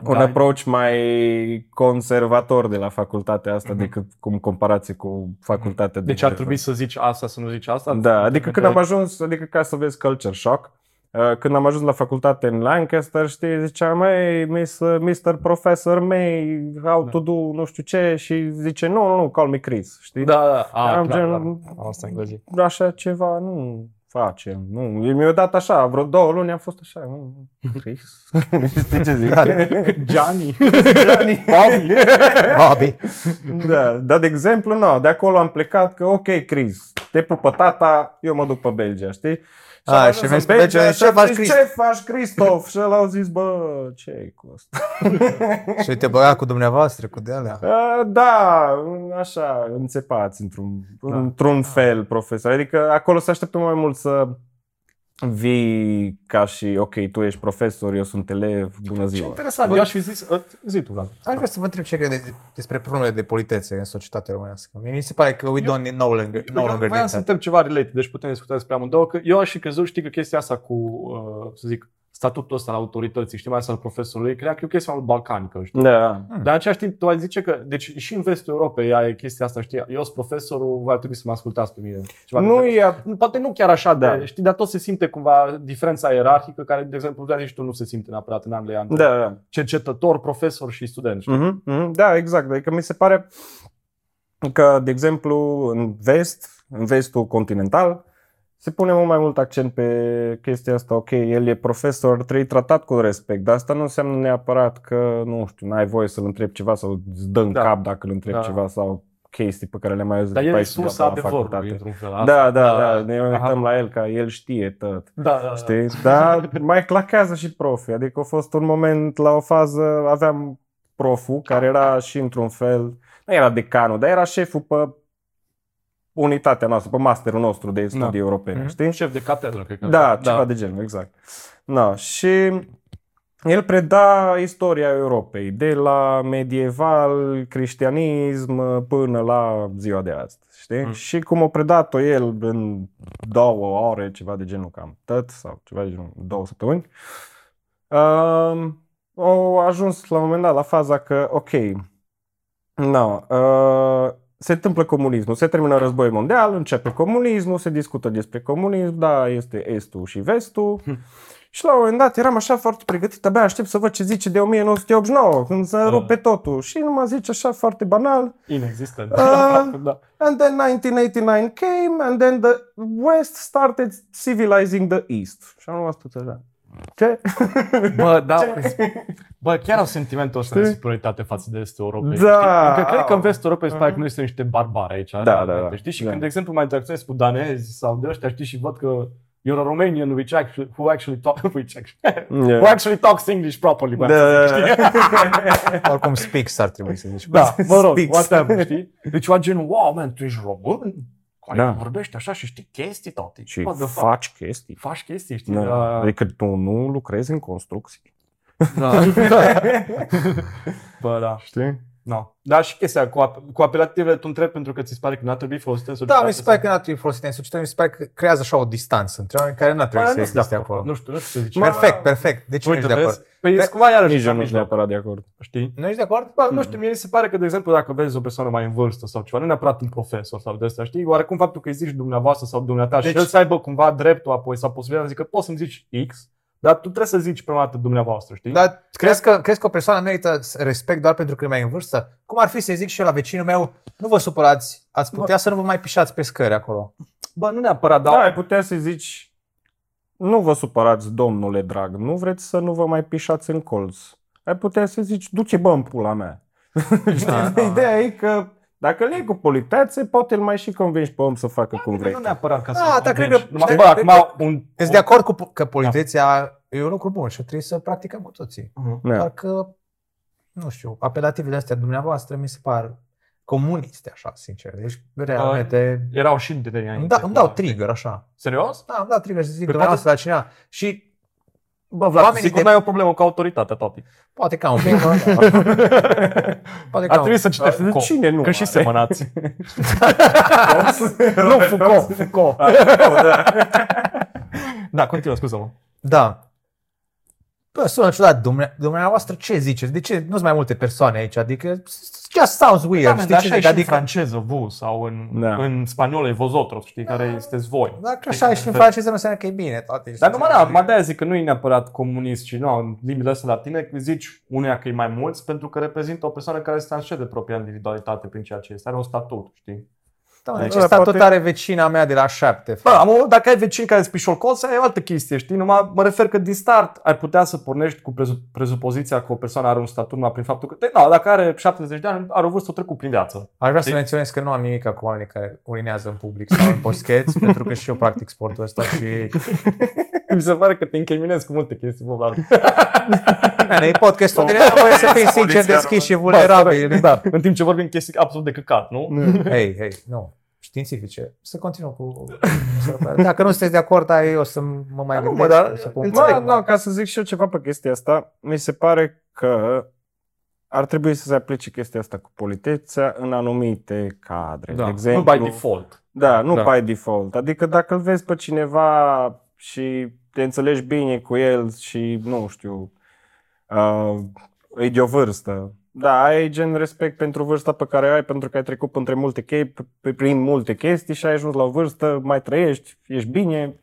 un Guide. approach mai conservator de la facultatea asta Mhm. decât cum comparație cu facultatea de Deci ar trebui să zici asta, să nu zici asta? Da, adică când am ajuns, adică ca să vezi culture shock, uh, când am ajuns la facultate în Lancaster, știi, zicea, măi, Miss, Mr. Professor May, how Da. to do, nu știu ce, și zice, nu, nu, nu, call me Chris, știi? Da, da, a, Am clar, gen- clar. Asta în engleză. Așa ceva nu facem, nu. Mi-a dat așa, vreo două luni am fost așa, nu, Chris, știi ce zic? Gianni. Gianni. Bobby. Bobby. Da, dar de exemplu, nu, de acolo am plecat că, ok, Chris, te pupă tata, eu mă duc pe Belgia, știi? A, am și ajuns vezi în pe Belgia, și ce am faci, zis, Chris? Ce faci, Cristof? Și el au zis, bă, ce cu asta? Și te băga cu dumneavoastră, cu de alea. A, Da, așa, înțepați într-un, Da. într-un fel, profesor. Adică acolo se așteptă mai mult să vii ca și, ok, tu ești profesor, eu sunt elev, bună Ce ziua. interesant, eu aș fi zis, uh, zi tu, Vlad. Aș vrea să vă întreb ce credeți despre problemele de politețe în societatea românească. Mie mi se pare că we don't need no longer, no longer Voiam need să that. întreb ceva related, deci putem discuta despre amândouă, că eu aș fi crezut, știi că chestia asta cu, uh, să zic, statutul ăsta al autorității, știi, mai ales al profesorului, cred că e o chestie mai mult balcanică, știi? Da. Dar în același timp, tu ai zice că, deci și în vestul Europei ai chestia asta, știi, eu sunt profesorul, va trebui să mă ascultați pe mine. Ceva Nu de- e Poate nu chiar așa, Da. de, știi, dar tot se simte cumva diferența ierarhică, care, de exemplu, tu zici tu, nu se simte neapărat în Anglia, între Da, da. cercetător, profesor și student. știi? Mhm, mhm, Da, exact. Adică mi se pare că, de exemplu, în vest, în vestul continental, se pune mult mai mult accent pe chestia asta. Ok, el e profesor, trebuie tratat cu respect, dar asta nu înseamnă neapărat că, nu știu, n-ai voie să-l întrebi ceva sau îți dă în Da. cap dacă îl întrebi Da. ceva sau chestii pe care le-am mai auzit Dar după el e aici, sursa la adevărului, facultate. într-un fel. Asta- Da, da, da, ne Aha. uităm la el ca el știe tot. Da, da, da. Știi? Dar mai clachează și profii. Adică a fost un moment, la o fază, aveam proful care era și într-un fel, nu era decanul, dar era șeful pe unitatea noastră, pe masterul nostru de studii europene, Mhm. știi? Șef de catedră, cred că. Da, ceva de genul, exact. Da, și el preda istoria Europei, de la medieval, creștianism, până la ziua de astăzi, știi? Mm. Și cum a predat-o el în două ore, ceva de genul cam tot, sau ceva de genul două săptămâni, um, au ajuns la un moment dat la faza că, ok, no, uh, se întâmplă comunismul, se termină războiul mondial, începe comunismul, se discută despre comunism, da, este estul și vestul. Și la un moment dat eram așa foarte pregătit, abia aștept să văd ce zice de 1989, când se Da. rupe totul. Și nu mă zice așa foarte banal. Inexistent. Ah. da. And then 1989 came and then the West started civilizing the East. Și am rămas tot așa. Ce? Bă, da, bă, chiar au sentimentul ăsta de Știi? superioritate față de estul Europei. Da. Știi? Că cred că în vestul Europei se pare că noi suntem niște barbari aici. Da, da, da. Știi? Și Da. când, de exemplu, mai interacționez cu danezi sau de ăștia, știi, și văd că you're a Romanian which actually, who actually talk, which actually, who Yeah. actually talks English properly. bă, Da, să da, zic, știi? Oricum speaks ar trebui să zici. Da, mă rog, Speaks. whatever, știi? Deci ceva genul, wow, man, tu ești român? Care Da. vorbești așa și știi chestii toate. Și What the fuck? faci chestii. Faci chestii, știi? Da. Da. Adică tu nu lucrezi în construcții. Da. Bă, da. Știi? No. Da, și chestia cu, ap- cu apelativele tu întrebi pentru că ți se pare că n-ar trebui folosite în Da, societate. mi se pare că n-ar trebui folosite în societate, mi se pare că creează așa o distanță între oameni care n-ar trebui Bă, să nu sunt de existe acord. acolo. Nu știu, nu știu ce zici. Perfect, perfect. De ce nu Uite, ești de acord? vezi? Păi Pe- e cumva iarăși Nici eu nu la sunt mijloc, neapărat de acord. Știi? Nu ești de acord? Bă, nu știu, mie mi se pare că, de exemplu, dacă vezi o persoană mai în vârstă sau ceva, nu neapărat un profesor sau de asta, știi? Oarecum faptul că îi zici dumneavoastră sau dumneata deci... și Deci- el să aibă cumva dreptul apoi sau posibilitatea să zică poți să-mi zici X, dar tu trebuie să zici prima dată dumneavoastră, știi? Dar crezi că, crezi că o persoană merită respect doar pentru că e mai în vârstă? Cum ar fi să zic și eu la vecinul meu, nu vă supărați, ați putea să nu vă mai pișați pe scări acolo. Bă, nu neapărat, Da, dar... ai putea să zici, nu vă supărați, domnule drag, nu vreți să nu vă mai pișați în colț. Ai putea să zici, du-te bă în pula mea. Știi? Da, da. Ideea e că Dacă îl iei cu politețe, poate îl mai și convingi pe om să facă cum vrei. Nu neapărat ca să Da, dar cred că- Numai- cred Bă, că- acum un... Ești de acord cu că politeția e un lucru bun și trebuie să practicăm cu toții. Da. Doar că, nu știu, apelativele astea dumneavoastră mi se par comuniste, așa, sincer. Deci, realmente, Erau și de dinainte. îmi, da, îmi dau trigger, așa. Serios? Da, îmi dau trigger să zic Păi dumneavoastră la cineva. Și Bă, Vlad, Oamenii sigur de- n-ai o problemă cu autoritatea, topi. poate ca un pic, da. poate Ar ca un trebui să citești De Foucault. cine nu Că și are? semănați. Nu, Foucault, Foucault. Da, continuă, scuză-mă. Da. Bă, sună ciudat. Dumne- Dumneavoastră ce ziceți? De ce nu sunt mai multe persoane aici? Adică, just sounds weird. Da, man, știi dar ce așa e zic? și în Adică, franceză, vous, sau în, Da. în spaniolă e vosotros, știi, care sunteți voi. dacă așa e și în franceză, nu înseamnă că e bine. Toate Dar numai da, mai de zic că nu e neapărat comunist, ci nu, în limbile astea latine, că zici unuia că e mai mulți, pentru că reprezintă o persoană care se transcede propria individualitate prin ceea ce este. Are un statut, știi? Da, Deci, ce statut poate- are vecina mea de la șapte? Bă, am, o- dacă ai vecini care sunt pișolcoți, e o altă chestie, știi? Numai mă refer că din start ai putea să pornești cu prezu- prezupoziția că o persoană are un statut numai prin faptul că, de, da, dacă are 70 de ani, are o vârstă trecut prin viață. Aș vrea să Știi? menționez că nu am nimic cu oamenii care urinează în public sau în poscheți, pentru că și eu practic sportul ăsta și Mi se pare că te incriminezi cu multe chestii, bă, Vlad. Man, e podcastul de nevoie să fii sincer, deschis și vulnerabil. Da, în timp ce vorbim chestii absolut de căcat, nu? Hei, hei, nu. Științifice. Să continuăm cu... Dacă nu sunteți de acord, dar eu o să mă mai Da, nu, gândesc. mă, dar să pun Bă, da, ca să zic și eu ceva pe chestia asta, mi se pare că ar trebui să se aplice chestia asta cu politețea în anumite cadre. Da, De exemplu, nu by default. Da, nu Da. da. by default. Adică dacă îl vezi pe cineva și te înțelegi bine cu el și, nu știu, uh, e de o vârstă. Da, ai gen respect pentru vârsta pe care o ai, pentru că ai trecut între multe chei, pe- prin multe chestii și ai ajuns la o vârstă, mai trăiești, ești bine,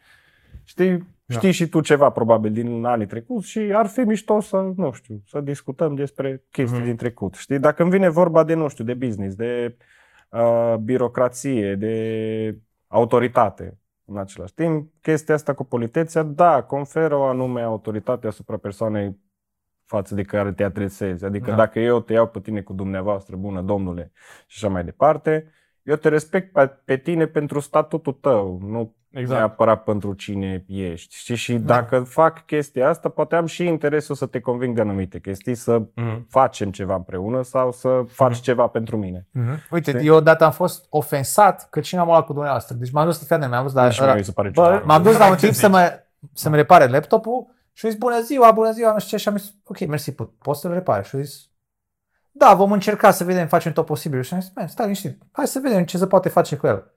știi, Da. știi și tu ceva probabil din anii trecuți și ar fi mișto să, nu știu, să discutăm despre chestii Mhm. din trecut. Știi, dacă îmi vine vorba de, nu știu, de business, de uh, birocrație, de autoritate în același timp, chestia asta cu politețea, da, conferă o anume autoritate asupra persoanei față de care te adresezi. Adică Da. da. dacă eu te iau pe tine cu dumneavoastră, bună domnule, și așa mai departe, eu te respect pe, pe tine pentru statutul tău, nu Exact. neapărat pentru cine ești. Știi? Și dacă fac chestia asta, poate am și interesul să te conving de anumite chestii, să Mhm. facem ceva împreună sau să faci ceva pentru mine. Mhm. Uite, Știi? eu odată am fost ofensat că cine am luat cu dumneavoastră. Deci m-am dus, fii atent, m-am dus la, Și mie mi se pare Bă, ciudat. m-am dus la un Ce timp zici? să mă, să-mi repare laptopul și a zis, bună ziua, bună ziua, nu știu ce, și am zis, ok, mersi, po- poți să-l repare? Și a zis, da, vom încerca să vedem, facem tot posibil. Și am zis, man, stai liniștit, hai să vedem ce se poate face cu el.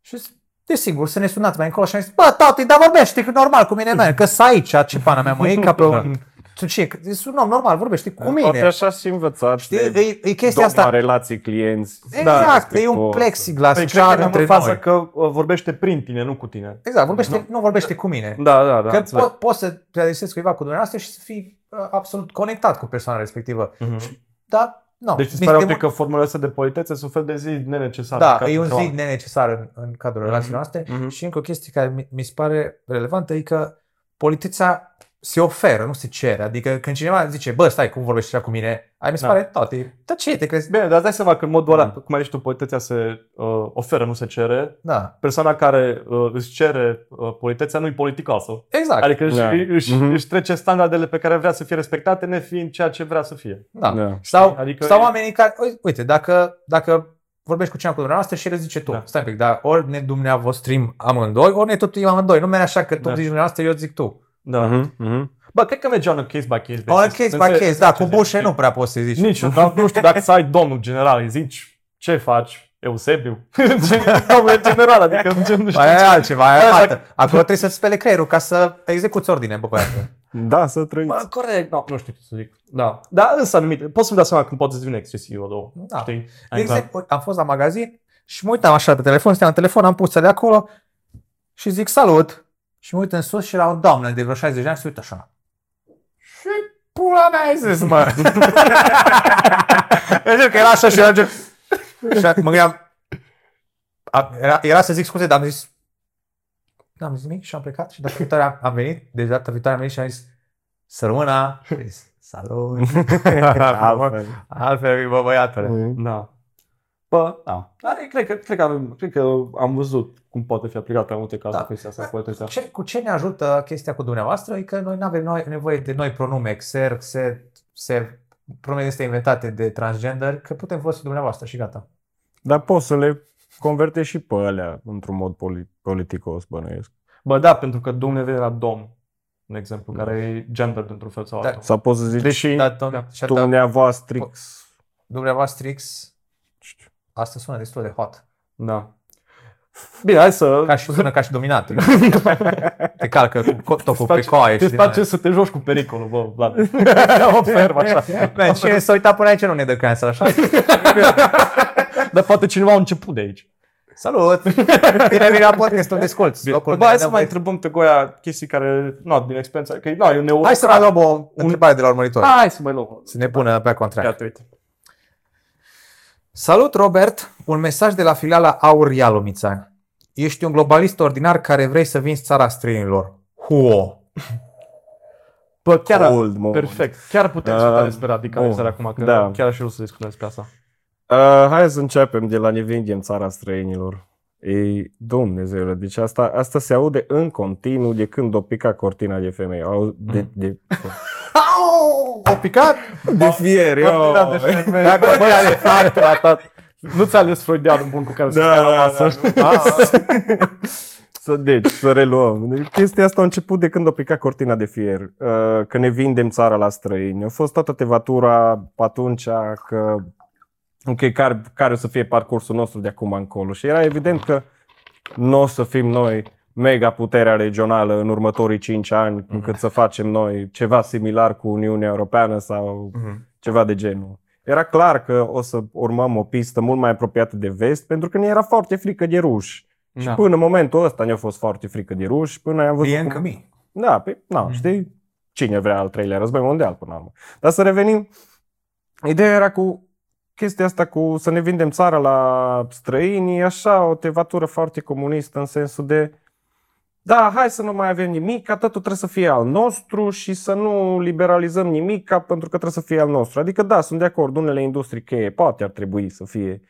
Și a zis, desigur, să ne sunați mai încolo și am zis, bă, tati, dar vorbește că normal cu mine, man, că să aici, ce pana mea, mă, e ca pe un... Tu ce, că e un om normal, vorbește cu Poate mine. așa și învățat. Știi, de e, e chestia domnul asta. relații clienți. Exact, e un respectuos. plexiglas Păi, cred clar că am între în față noi. că uh, vorbește prin tine, nu cu tine. Exact, vorbește, nu vorbește cu mine. Da, da, da. Că înțeleg. po- poți să te adresezi cuiva cu dumneavoastră și să fii uh, absolut conectat cu persoana respectivă. Mhm. Dar, nu. Deci îți mi- pare de un pic mult- că formulele astea de politețe sunt un fel de zi nenecesare. Da, Ca e un ceva. zid nenecesar în, în cadrul Mhm. relației noastre. Mhm. Și încă o chestie care mi, mi se pare relevantă e că politeța se oferă, nu se cere. Adică când cineva zice, bă, stai, cum vorbești așa cu mine? Ai mi se Da. pare toate. Dar ce te crezi? Bine, dar îți dai seama că în modul ăla, Mm. cum ai zis tu, politețea se uh, oferă, nu se cere. Da, Persoana care uh, îți cere uh, politețea nu-i politicoasă. exact. Adică își, Da. își, Mhm. își trece standardele pe care vrea să fie respectate, nefiind ceea ce vrea să fie. Da. Da. Sau, Adică sau e- oamenii care, ui- uite, dacă, dacă vorbești cu cineva cu dumneavoastră și el îți zice tu, Da. stai un pic, dar ori ne dumneavoastră amândoi, ori ne tot amândoi. Nu merge așa că tu Da. zici dumneavoastră, eu zic tu. Da. Mhm, mhm. Bă, cred că merge on a case by case On a basis. case by Înțeleg- case, da, cu înțeleg ce bușe zici. nu prea poți să zici. Nici, dar nu știu dacă să ai domnul general, îi zici ce faci, Eusebiu. Domnul general, adică nu știu. Aia e altceva, aia e Aia, altă. Acolo trebuie să-ți spele creierul ca să execuți ordine, bă, băiatul. Da, să trăiți. Bă, corect, no, nu știu ce să zic. Da. Dar însă anumite, poți să-mi dau seama când poate să devine excesiv o două. Da. Știi? De Adică- exemplu, am fost la magazin și mă uitam așa pe telefon, stăteam în telefon, am pus de acolo și zic salut. Și mă uit în sus și era o doamnă de vreo 60 de ani și se uită așa. Și pula mea ai zis, mă. Deci că era așa și era gen... Și mă gândeam... a- Era, era să zic scuze, dar am zis... N-am zis nimic și am plecat și data viitoare am, am venit, deci data viitoare am venit și am zis să rămână și am zis salut. Altfel. Altfel, bă, băiatule. Da. Bă, da. Dar cred că, cred, că avem, cred că am văzut cum poate fi aplicată în multe cazuri Da. chestia asta cu poliția. Ce, cu ce ne ajută chestia cu dumneavoastră e că noi nu avem noi, nevoie de noi pronume, xer, xer, ser, pronume este inventate de transgender, că putem folosi dumneavoastră și gata. Dar poți să le convertești și pe alea într-un mod poli- politicos, bănuiesc. Bă, da, pentru că domnul vede la dom, un exemplu, care e gender într-un fel sau Da. altul. Sau poți să zici Deși, Da, domn, da. și atâta- dumneavoastră. dumneavoastră X, asta sună destul de hot. da. Bine, hai să... Ca și sună ca și dominat. Te calcă cu co- topul pe Îți coaie. Te și din place alea. să te joci cu pericolul, bă, Vlad. Observ așa. Man, cine s-a uitat până aici nu ne dă cancel, așa? Dar poate cineva a început de aici. Salut! Bine venit la podcastul Descolț. Locul Bă, hai unde să ne mai dăm întrebăm pe Goia chestii care, nu, din experiența, că nu, e un euro. Hai să mai luăm o întrebare de la urmăritor. Hai să mai luăm. Să ne pună pe contract. Iată, uite. Salut, Robert! Un mesaj de la filiala Aur Ialomița. Ești un globalist ordinar care vrei să vinzi țara străinilor. Huo! Bă, chiar, Cold moment. perfect. Chiar putem să Uh, vorbim despre radicalizare bun. acum, că Da. chiar și eu să discutăm despre asta. Uh, hai să începem de la ne vindem țara străinilor. Ei, Dumnezeule, deci asta, asta se aude în continuu de când o pica cortina de femei. Au, de, de, Au! O picat? de fier, eu. Da, deci, bă, ale faptul atat. Nu ți-a ales freudianul bun cu care să Da, stai la da, masă. da. Să, deci, să reluăm. Deci, chestia asta a început de când a picat cortina de fier, uh, că ne vindem țara la străini. A fost toată tevatura atunci că, ok, care, care o să fie parcursul nostru de acum încolo. Și era evident că nu o să fim noi mega puterea regională în următorii 5 ani, încât să facem noi ceva similar cu Uniunea Europeană sau ceva de genul. Era clar că o să urmăm o pistă mult mai apropiată de vest, pentru că ne era foarte frică de ruși. Și Da. până în momentul ăsta ne-a fost foarte frică de ruși, până am văzut Fie cum- încă mii. Da, pe, na, Mhm. știi? Cine vrea al treilea război mondial până la urmă. Dar să revenim, ideea era cu chestia asta cu să ne vindem țara la străini, e așa o tevatură foarte comunistă în sensul de da, hai să nu mai avem nimic, că totul trebuie să fie al nostru și să nu liberalizăm nimic ca pentru că trebuie să fie al nostru. Adică da, sunt de acord, unele industrii cheie poate ar trebui să fie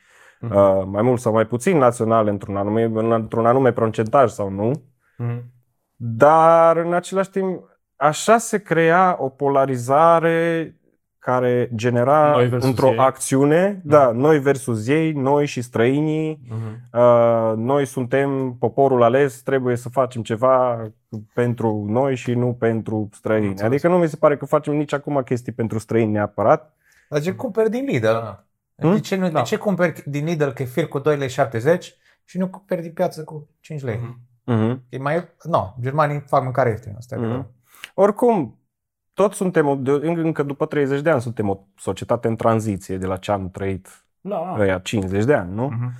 Mhm. uh, mai mult sau mai puțin naționale într-un anume, într-un anume procentaj sau nu. Mhm. Dar în același timp, așa se crea o polarizare care genera Noi versus într-o ei. acțiune, da, noi versus ei, noi și străinii, Mhm. uh, noi suntem poporul ales, trebuie să facem ceva pentru noi și nu pentru străini. Înțeles. Adică nu mi se pare că facem nici acum chestii pentru străini neapărat. Dar ce cumperi din Lidl? na? Hmm? De ce, nu, Da. de ce cumperi din Lidl kefir cu 2,70 lei și nu cumperi din piață cu 5 lei? Mhm. Uh-huh. E mai... Nu, germanii fac mâncare ieftină. Asta e Mhm. adevărat. Oricum, toți suntem, o- de- încă după 30 de ani, suntem o societate în tranziție de la ce am trăit Da, ăia 50 de ani, nu? Mhm.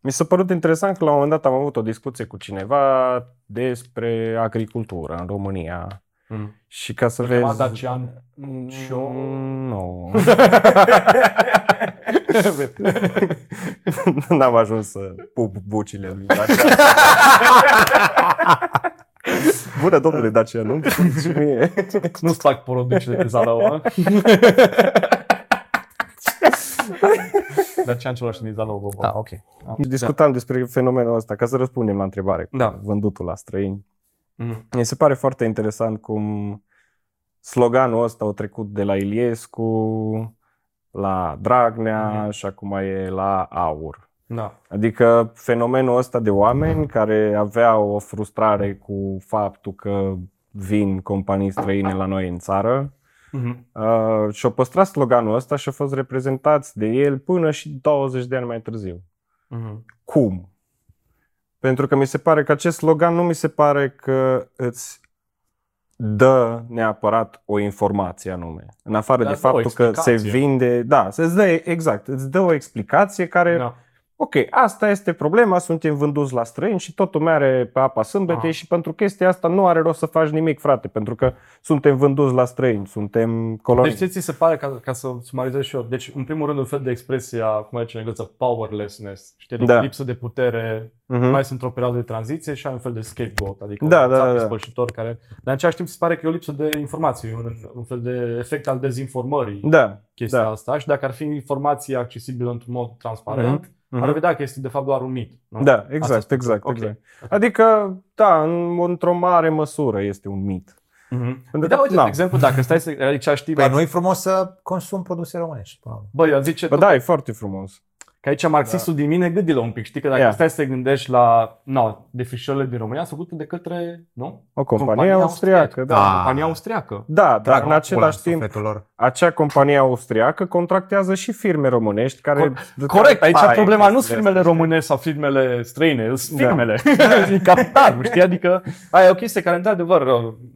Mi s-a părut interesant că la un moment dat am avut o discuție cu cineva despre agricultură în România. Mhm. Și ca să Chema vezi... Dacian Show. Mm, Nu. N-am ajuns să pup bucile lui Dacian. Bună, domnule Dacian, nu? Și mie. Nu-ți fac porodicile de Zalău, a? Dacian celălalt din Zalău, bă, bă. Ah, ok. Discutam despre fenomenul ăsta, ca să răspundem la întrebare. Da. Vândutul la străini. Mhm. Mi se pare foarte interesant cum sloganul ăsta a trecut de la Iliescu la Dragnea Mhm. și acum e la Aur. Da. Adică fenomenul ăsta de oameni care aveau o frustrare cu faptul că vin companii străine la noi în țară Mhm. uh, și-au păstrat sloganul ăsta și au fost reprezentați de el până și 20 de ani mai târziu. Mhm. Cum? Pentru că mi se pare că acest slogan nu mi se pare că îți dă neapărat o informație anume. În afară Dar de dă o faptul că se explicație. vinde, da, să-ți dă, exact, îți dă o explicație care, Da. Ok, asta este problema, suntem vânduți la străini și totul mere pe apa sâmbetei Aha. și pentru chestia asta nu are rost să faci nimic, frate, pentru că suntem vânduți la străini, suntem colonii. Deci ție ți se pare, ca, ca să sumarizez și eu, deci în primul rând un fel de expresie a, cum zice în engleză, powerlessness, știi, adică Da. lipsă de putere, Mhm. mai sunt într-o perioadă de tranziție și ai un fel de scapegoat, adică Da, un da, țap da, da. spălșitor care, dar în același timp se pare că e o lipsă de informații, un, un fel de efect al dezinformării Da, chestia da. asta și dacă ar fi informație accesibilă într-un mod transparent, Mhm. ar vedea că este de fapt doar un mit. Nu? Da, Asta exact, spui. exact, Ok. exact. Adică, da, în, într-o mare măsură este un mit. Mhm. Pentru Da, că- uite, na. de exemplu, dacă stai să... Adică știi... Păi nu e frumos să consum produse românești. până la urmă. Băi, eu zice Bă, da, e foarte frumos. Că aici marxistul din mine gândi-l un pic. Știi că dacă Ia. stai să te gândești la no, defrișările din România, sunt făcute de către, nu? O companie austriacă, da. Ah. Compania austriacă. Da, dar Drag, în același timp, sufletul lor. acea companie austriacă contractează și firme românești care... Corect, aici Aia e problema nu sunt chestiile firmele astea. românești sau firmele străine, sunt Da. firmele din capital, știi? Adică aia e o chestie care, într-adevăr,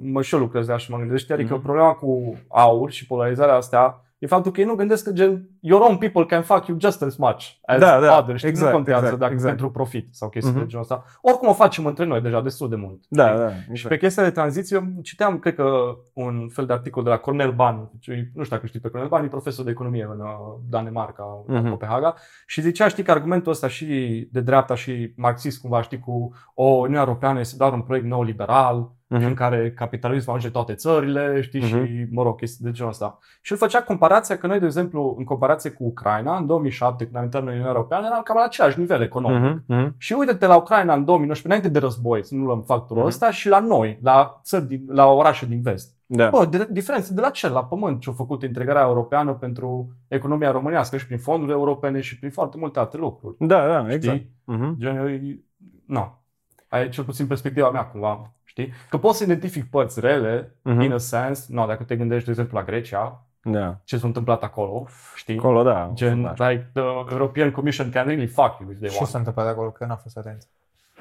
mă și eu lucrez de așa și mă gândesc, știi? Adică Mhm. problema cu aur și polarizarea asta e faptul că ei nu gândesc că gen, your own people can fuck you just as much as Da, da, others, știi? exact, nu contează exact, dacă exact. pentru profit sau chestii Mhm. de genul ăsta. Oricum o facem între noi deja destul de mult. Da, știi? da, Și exact. pe chestia de tranziție, eu citeam, cred că, un fel de articol de la Cornel Ban, deci, nu știu dacă știi pe Cornel Ban, e profesor de economie în uh, Danemarca, în Mhm. Copenhaga, și zicea, știi că argumentul ăsta și de dreapta și marxist, cumva, știi, cu o Uniunea Europeană este doar un proiect neoliberal, Mhm. în care capitalismul ajunge toate țările, știi, Mhm. și, mă rog, chestii de genul ăsta. Și el făcea comparația că noi, de exemplu, în comparație cu Ucraina, în 2007, când am intrat în Uniunea Europeană, eram cam la același nivel economic. Mhm, mhm. Și uite-te la Ucraina în 2019, înainte de război, să nu luăm factorul Mhm. ăsta, și la noi, la țări, din- la orașe din vest. Da. Bă, de, diferență de la ce? La pământ ce-a făcut integrarea europeană pentru economia românească și prin fonduri europene și prin foarte multe alte lucruri. Da, da, Știi? exact. Mhm. Gen, e- nu. Aia e cel puțin perspectiva mea cumva, știi? Că poți să identific părți rele, Mhm. in a sense, no, dacă te gândești, de exemplu, la Grecia, Da. ce s-a întâmplat acolo, știi? Acolo, da. Gen, da. like, the European Commission can really fuck you if they Ce want. s-a întâmplat acolo? Că n-a fost atent.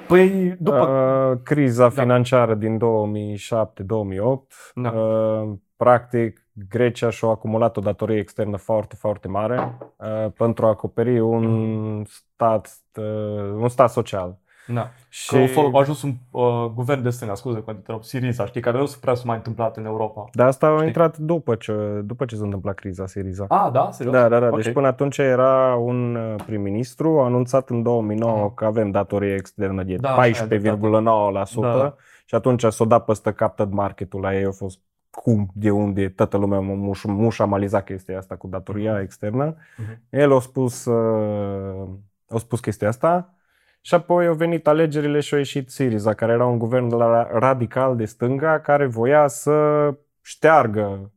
Păi, după... Uh, criza Da. financiară din 2007-2008, Da. uh, practic Grecia și-a acumulat o datorie externă foarte, foarte mare uh, pentru a acoperi un stat, uh, un stat social. Da. Și Că a fol- a ajuns un uh, guvern de stânga, scuze că te întrerup, Siriza, știi, care nu s prea s-a mai întâmplat în Europa. dar asta a Știi? intrat după ce, după ce s-a întâmplat criza Siriza. Ah, da? Serios? Da, da, da. Ok. Deci până atunci era un uh, prim-ministru, a anunțat în 2009 Mhm. că avem datorie externă de Da, așa e, 14,9% Da. și atunci s-a dat peste captat marketul la ei, a fost cum, de unde, toată lumea muș, mușamaliza chestia asta cu datoria externă. Mhm. El a spus, uh, a spus chestia asta și apoi au venit alegerile și a ieșit Siriza, care era un guvern de la radical de stânga care voia să șteargă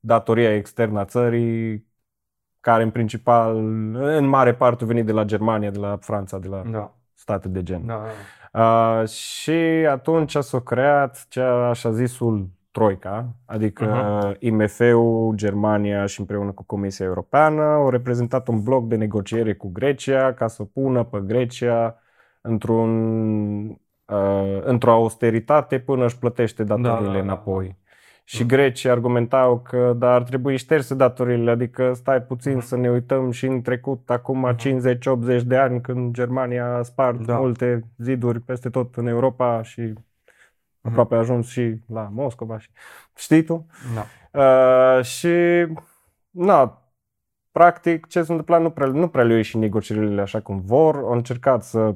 datoria externă a țării, care în principal, în mare parte a venit de la Germania, de la Franța, de la Da, state de gen. da, da. Uh, și atunci s-a creat cea așa zisul Troica, adică Mhm. IMF-ul, Germania și împreună cu Comisia Europeană au reprezentat un bloc de negociere cu Grecia ca să pună pe Grecia într-un, uh, într-o austeritate până își plătește datoriile Da, da, da. înapoi. Și Mhm. grecii argumentau că dar ar trebui șterse datorile, adică stai puțin Mhm. să ne uităm și în trecut, acum Mhm. 50-80 de ani, când Germania a spart Da. multe ziduri peste tot în Europa și Mhm. aproape a ajuns și la Moscova. Și, știi tu? da. Uh, și, na, practic, ce s-a întâmplat nu prea, nu prea le-au ieșit negocierile așa cum vor. Au încercat să, uh,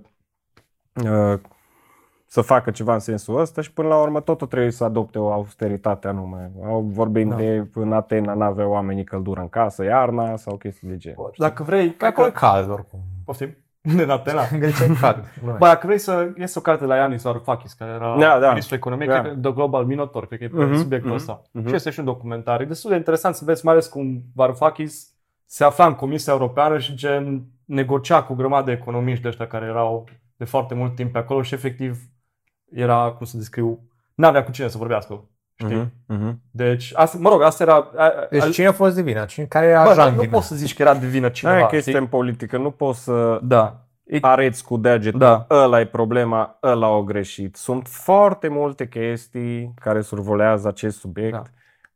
să facă ceva în sensul ăsta și până la urmă totul trebuie să adopte o austeritate anume. Au vorbit Da. de în Atena n-aveau oamenii căldură în casă iarna sau chestii de genul. Dacă vrei, Că acolo e cald oricum. Poftim? În Atena. În Grecia e cald. Bă, dacă vrei să ies o carte la Ianis Varoufakis, care era Da, da. ministrul economiei, Da. cred că The Global Minotaur, cred că e pe Mhm, subiectul mhm, ăsta. mhm. Și este și un documentar. E destul de interesant să vezi, mai ales cum Varoufakis se afla în Comisia Europeană și gen negocia cu grămadă de economiști de ăștia care erau de foarte mult timp pe acolo și efectiv era, cum să descriu, n-avea cu cine să vorbească. Știi? Mhm, mhm. Deci, asta, mă rog, asta era... A, a, Deci cine a fost de vină? Cine, care era bă, ajang nu din poți să zici că era de vină Aia cineva. e chestia știi? în politică, nu poți să Da. E, areți cu degetul, Da. ăla e problema, ăla o greșit. Sunt foarte multe chestii care survolează acest subiect, Da.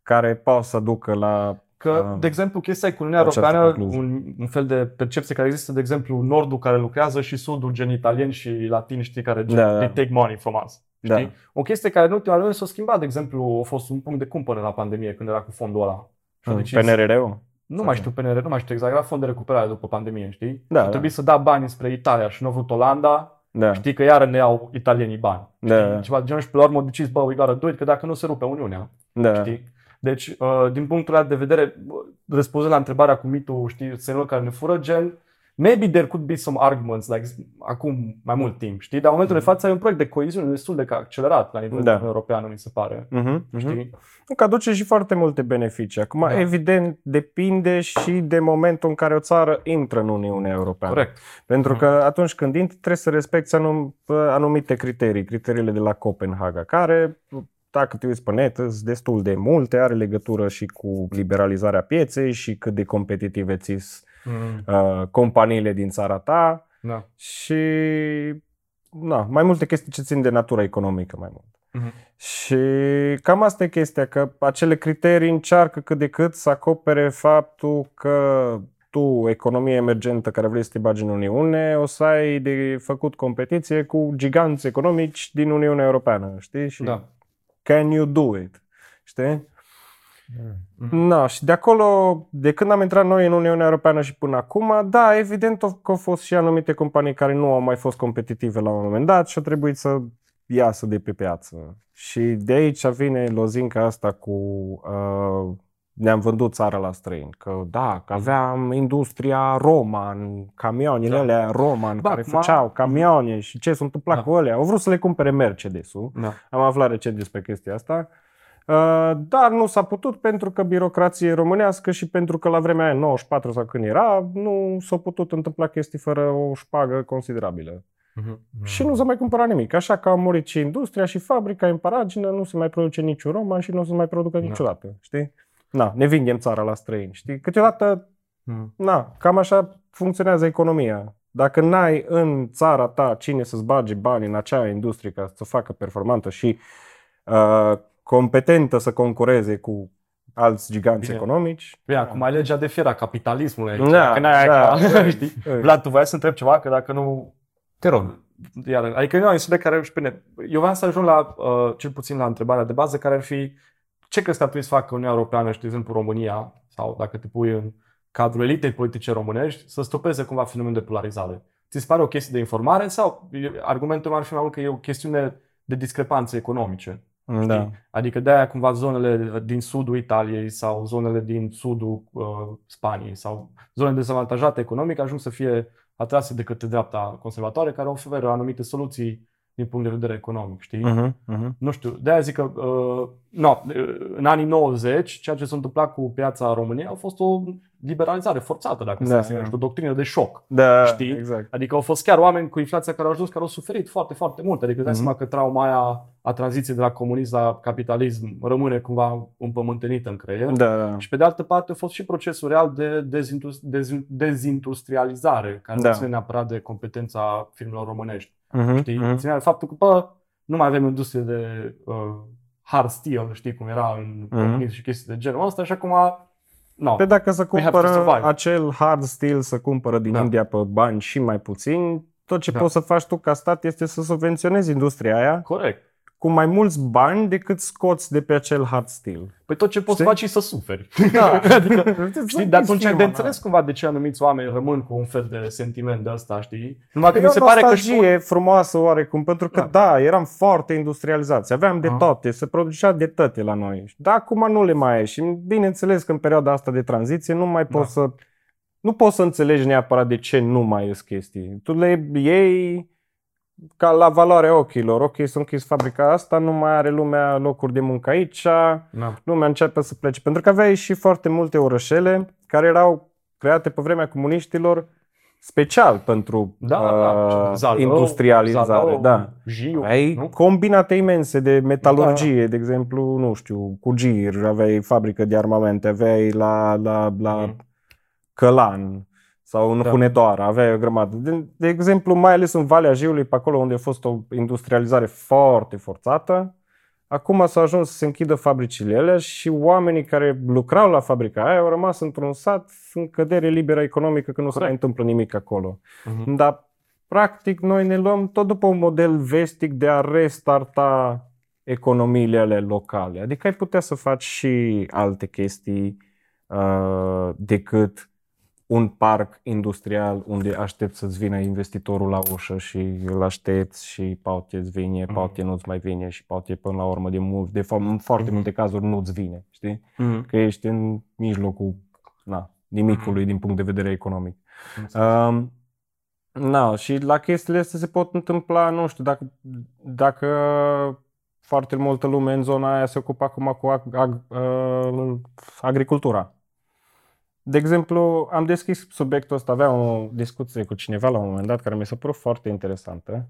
care pot să ducă la... Că, Ah. de exemplu, chestia e cu Uniunea Această Europeană, concluzie. un, un fel de percepție care există, de exemplu, Nordul care lucrează și Sudul, gen italieni și latini, știi, care gen, Da, da. they take money from us. Da. Știi? O chestie care în ultima vreme s-a schimbat, de exemplu, a fost un punct de cumpăr la pandemie, când era cu fondul ăla. Și au decis- PNRR-ul? Nu mai știu PNR, nu mai știu exact, era fond de recuperare după pandemie, știi? Da, a da. trebuit să da bani spre Italia și nu a vrut Olanda, Da. știi că iară ne iau italienii bani. Da, Știi? da. Ceva de genul și pe la urmă au decis, bă, we gotta do it, că dacă nu se rupe Uniunea. da. Știi? Deci, uh, din punctul ăla de vedere, bă, răspunzând la întrebarea cu mitul, știi, țărilor care ne fură, gen, maybe there could be some arguments, like acum mai mult timp, știi? Dar în momentul de față ai un proiect de coeziune destul de accelerat la nivel Da. european, mi se pare. Mhm, mhm. Știi? Că aduce și foarte multe beneficii. Acum, Da. evident, depinde și de momentul în care o țară intră în Uniunea Europeană. Corect. Pentru Mhm. că atunci când intri, trebuie să respecti anum, anumite criterii, criteriile de la Copenhaga, care, dacă te uiți pe net, sunt destul de multe, are legătură și cu liberalizarea pieței și cât de competitive ți Mm. uh, companiile din țara ta Da. și na, mai multe chestii ce țin de natura economică mai mult. Mhm. Și cam asta e chestia, că acele criterii încearcă cât de cât să acopere faptul că tu, economie emergentă care vrei să te bagi în Uniune, o să ai de făcut competiție cu giganți economici din Uniunea Europeană, știi? Și Da. Can you do it? Știi? Mhm. Da, și de acolo, de când am intrat noi în Uniunea Europeană și până acum, da, evident că au fost și anumite companii care nu au mai fost competitive la un moment dat și au trebuit să iasă de pe piață. Și de aici vine lozinca asta cu uh, ne-am vândut țara la străini. Că da, că aveam industria Roman, camioanele Da. alea Roman, Ba, care acum- făceau camioane și ce s-a întâmplat Da. cu alea. Au vrut să le cumpere Mercedes-ul. Da. Am aflat recent despre chestia asta. Uh, Dar nu s-a putut pentru că birocrație românească și pentru că la vremea aia, 94 sau când era, nu s-a putut întâmpla chestii fără o șpagă considerabilă. Mhm. Și nu s-a mai cumpărat nimic. Așa că a murit și industria și fabrica în paragină, nu se mai produce niciun roman și nu o să mai producă Da. niciodată. Știi? Na, ne vindem țara la străini. Știi? Câteodată Mhm. Na, cam așa funcționează economia. Dacă n-ai în țara ta cine să-ți bage bani în acea industrie ca să o facă performantă și uh, competentă să concureze cu alți giganți Bine. economici. Bine, acum ai legea de fier a capitalismului aici. Da, că n-ai da. ca, știi? Vlad, tu voiai să întreb ceva? Că dacă nu... Te rog. Iar, adică nu, sunt de care și pe net. Eu vreau să ajung la, uh, cel puțin la întrebarea de bază, care ar fi ce crezi că ar trebui să facă Uniunea Europeană și, de exemplu, România, sau dacă te pui în cadrul elitei politice românești, să stopeze cumva fenomenul de polarizare. Ți se pare o chestie de informare sau argumentul meu ar fi mai mult că e o chestiune de discrepanțe economice? Da. Știi? Adică de-aia cumva zonele din sudul Italiei sau zonele din sudul uh, Spaniei sau zone dezavantajate economic ajung să fie atrase de către dreapta conservatoare care oferă anumite soluții din punct de vedere economic, știi? Mhm, mhm. Nu știu, de-aia zic că uh, no, în anii 90 ceea ce s-a întâmplat cu piața României a fost o liberalizare forțată, dacă Da, se da. da, o doctrină de șoc. Da, Știi? exact. Adică au fost chiar oameni cu inflația care au ajuns, care au suferit foarte, foarte mult. Adică îți dai Mhm. seama că trauma aia a tranziției de la comunism la capitalism rămâne cumva împământenită în creier. Da, da. Și pe de altă parte a fost și procesul real de dezindu- dez- dezindustrializare, care Da. nu ține neapărat de competența firmelor românești. Mhm, Știi? mhm. Ținea de faptul că, bă, nu mai avem industrie de uh, hard steel, știi cum era în Mhm. comunism și chestii de genul ăsta, și acum, no. Pe dacă să We have to cumpără survive. acel hard steel, să cumpără din Da. India pe bani și mai puțin, tot ce Da. poți să faci tu ca stat este să subvenționezi industria aia Corect. Cu mai mulți bani decât scoți de pe acel hard steel. Păi tot ce poți Știi? faci e să suferi. Da. adică, știi, de atunci ai de înțeles cumva de ce anumiți oameni rămân cu un fel de sentiment de ăsta, știi? Numai că E mi o se pare că și nostalgie frumoasă oarecum, pentru că da. Da. eram foarte industrializați, aveam de Ah. toate, se producea de toate la noi. Dar acum nu le mai e și bineînțeles că în perioada asta de tranziție nu mai poți să nu poți să înțelegi neapărat de ce nu mai ies chestii. Tu le iei ca la valoarea ochilor. Ok, s-a închis fabrica asta, nu mai are lumea locuri de muncă aici, Da. lumea începe să plece. Pentru că aveai și foarte multe orășele care erau create pe vremea comuniștilor special pentru Da, uh, da. Zalău, industrializare. Zalău, da. Jiu, Ai nu? combinate imense de metalurgie, de exemplu, nu știu, cu gir, aveai fabrică de armamente, aveai la, la, la Mhm. Călan sau în Da. Hunedoara, aveai o grămadă. De, de exemplu, mai ales în Valea Jiului, pe acolo unde a fost o industrializare foarte forțată, acum s-a ajuns să se închidă fabricile alea și oamenii care lucrau la fabrica aia au rămas într-un sat în cădere liberă economică, că nu se mai Corect. întâmplă nimic acolo. Mhm. Dar, practic, noi ne luăm tot după un model vestic de a restarta economiile ale locale. Adică ai putea să faci și alte chestii uh, decât un parc industrial unde aștepți să-ți vină investitorul la ușă și îl aștepți și poate îți vine, Mhm. poate nu-ți mai vine și poate până la urmă de, mult, de fapt, în foarte Mhm. multe cazuri nu-ți vine, știi? Mhm. Că ești în mijlocul na, nimicului din punct de vedere economic. Um, na, și la chestiile astea se pot întâmpla, nu știu, dacă, dacă foarte multă lume în zona aia se ocupă acum cu ag, ag, uh, agricultura. De exemplu, am deschis subiectul ăsta, aveam o discuție cu cineva la un moment dat care mi s-a părut foarte interesantă,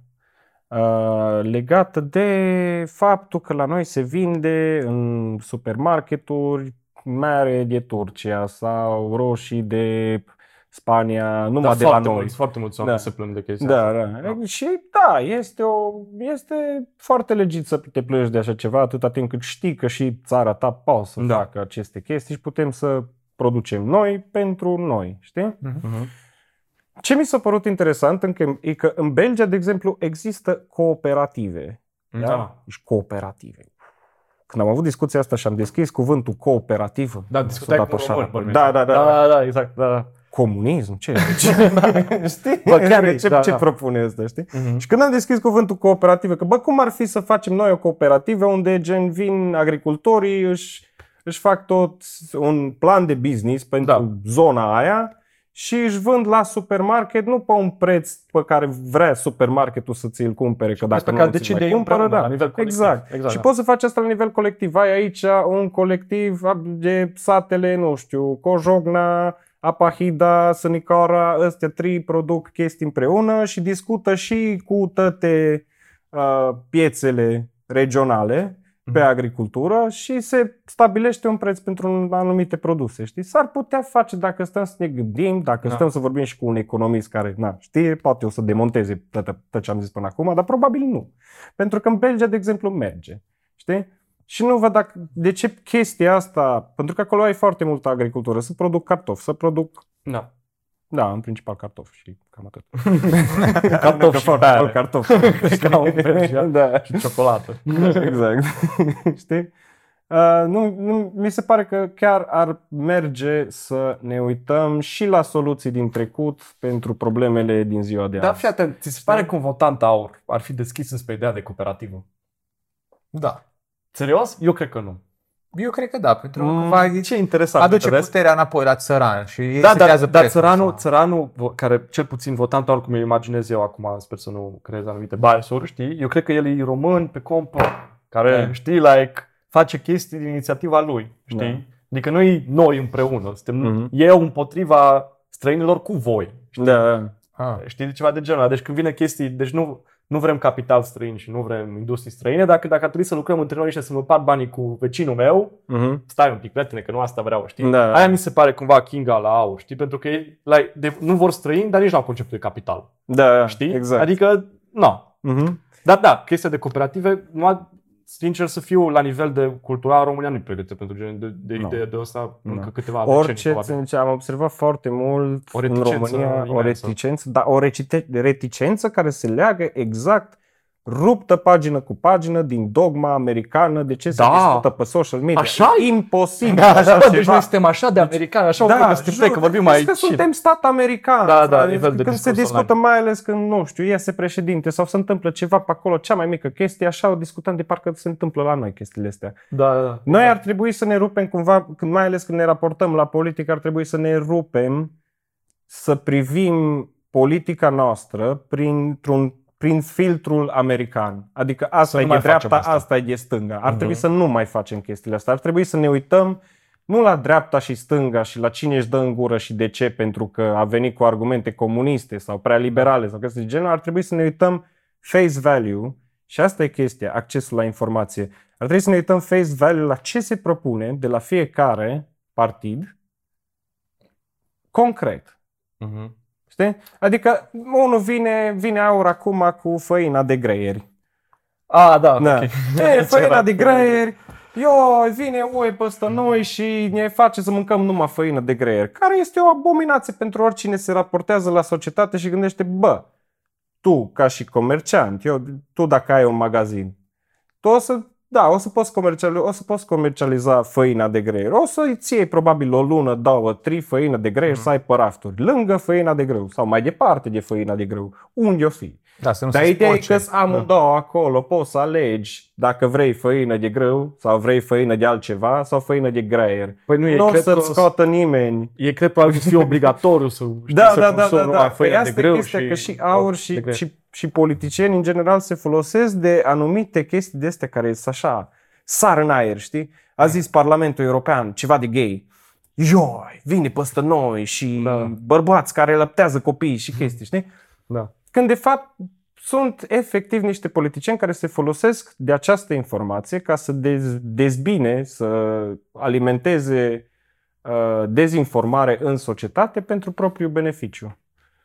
uh, legată de faptul că la noi se vinde în supermarketuri mere de Turcia sau roșii de Spania, numai Da, de la foarte noi. mulți, foarte mulți oameni Da. se plâng de chestia Da, asta. da. Și da, este, o, este foarte legit să te plângi de așa ceva atâta timp cât știi că și țara ta poate să Da. facă aceste chestii și putem să producem noi pentru noi, știi? Mhm. Ce mi s-a părut interesant încă, e că în Belgia, de exemplu, există cooperative. Da. Deci cooperative. Când am avut discuția asta și am deschis cuvântul cooperativă, Da, m-a discutai dat cu așa. români, bănuiesc. Da, da, da. Da, da, da, exact. Da, da. Comunism? Ce? ce? știi? Bă, chiar e, ce, da, ce da. propune asta, știi? Mhm. Și când am deschis cuvântul cooperativă, că bă, cum ar fi să facem noi o cooperativă unde gen vin agricultorii, își, își fac tot un plan de business pentru Da. zona aia și își vând la supermarket nu pe un preț pe care vrea supermarketul să ți-l cumpere, că dacă Pe nu care ți-l decide mai ei cumpără, împreună, da. la nivel colectiv. Exact. Exact, și da. poți să faci asta la nivel colectiv. Ai aici un colectiv de satele, nu știu, Cojogna, Apahida, Sănicara, ăstea trei produc chestii împreună și discută și cu toate uh, piețele regionale pe Mhm. agricultură și se stabilește un preț pentru anumite produse, știi? S-ar putea face dacă stăm să ne gândim, dacă Da. stăm să vorbim și cu un economist care, na, știe, poate o să demonteze tot, tot ce am zis până acum, dar probabil nu. Pentru că în Belgia, de exemplu, merge, știi? Și nu văd dacă, de ce chestia asta, pentru că acolo ai foarte multă agricultură, să produc cartofi, să produc, Da. Da, în principal cartofi și cam atât. Cartofi și Foarte bere. mult cartofi. Ca un Belgia. da. Și ciocolată. exact. Știi? Uh, nu, nu, mi se pare că chiar ar merge să ne uităm și la soluții din trecut pentru problemele din ziua de Da, azi. fii atent, ți se pare că un votant aur ar fi deschis înspre ideea de cooperativă? Da. Serios? Eu cred că nu. Eu cred că da, pentru Mm, că va Ce interesant. aduce vezi? puterea înapoi la țăran și ei Da, se dar, creează dar prețul țăranul, ăsta. țăranul, vo- care cel puțin votant aur, cum îl imaginez eu acum, sper să nu creez anumite biasuri, știi? Eu cred că el e român pe compă, care, Da. știi, like, face chestii din inițiativa lui, știi? Da. Adică noi, noi împreună, suntem Mhm. eu împotriva străinilor cu voi. Da, Ah. Știi, ceva de genul ăla. Deci când vine chestii, deci nu, nu vrem capital străin și nu vrem industrii străine, dacă, dacă ar trebui să lucrăm între noi și să-mi împart banii cu vecinul meu, uh-huh. stai un pic, prietene, că nu asta vreau, știi? Da. Aia mi se pare cumva Kinga la aur, știi? Pentru că ei like, de, nu vor străini, dar nici nu au conceptul de capital, da, știi? exact. Adică, nu. uh-huh. Dar da, chestia de cooperative, numai, sincer să fiu, la nivel de cultural, România nu-i pregătită pentru genul de, de Nu. idee de asta încă Nu. câteva decenii, Orice, probabil. ce am observat foarte mult O în reticență România, o imensă. reticență, dar o recite- reticență care se leagă exact ruptă pagină cu pagină din dogma americană, de ce se Da. discută pe social media. Așa e? Imposibil. Da, așa da, bă, deci ceva. noi suntem așa de americani, așa da, că suntem jur, că vorbim crezi mai că suntem stat american. Da, da, Adică nivel de Când se discurs discută, mai ales când, nu știu, iese președinte sau se întâmplă ceva pe acolo, cea mai mică chestie, așa o discutăm de parcă se întâmplă la noi chestiile astea. Da, da. Noi ar trebui să ne rupem cumva, când- mai ales când ne raportăm la politică, ar trebui să ne rupem să privim politica noastră printr-un prin filtrul american. Adică asta nu e mai de dreapta, facem asta. asta. asta e de stânga. Ar Mhm. trebui să nu mai facem chestiile astea. Ar trebui să ne uităm nu la dreapta și stânga și la cine își dă în gură și de ce, pentru că a venit cu argumente comuniste sau prea liberale sau chestii de genul, ar trebui să ne uităm face value și asta e chestia, accesul la informație. Ar trebui să ne uităm face value la ce se propune de la fiecare partid concret. Mhm. Știi? Adică unul vine, vine aur acum cu făina de greieri. Ah, da, Da. ok. E, făina Ceva. de greieri, eu, vine UE peste noi și ne face să mâncăm numai făină de greieri, care este o abominație pentru oricine se raportează la societate și gândește, bă, tu ca și comerciant, eu, tu dacă ai un magazin, tu o să, da, o să poți comercializa, o să poți comercializa făina de greier. O să îți iei probabil o lună, două, trei făină de greier Mhm. să ai pe rafturi, lângă făina de grâu sau mai departe de făina de grâu, unde o fi. Da, să nu Dar se ideea e spurce. că sunt amândouă acolo, poți să alegi dacă vrei făină de grâu sau vrei făină de altceva sau făină de greier. Păi nu e, Nu o cred să-ți că, scoată nimeni. e cred probabil să fie obligatoriu să știi Da, să da, da, consumi da, numai da. Păi făină de asta e grâu chestia, și, că și aur de și, greu. și, și politicieni în general se folosesc de anumite chestii de astea care sunt așa, sar în aer, știi? A zis Parlamentul European ceva de gay. Ioi, vine peste noi și Da. bărbați care lăptează copii și chestii, știi? Da. Când de fapt sunt efectiv niște politicieni care se folosesc de această informație ca să dez, dezbine, să alimenteze uh, dezinformare în societate pentru propriul beneficiu.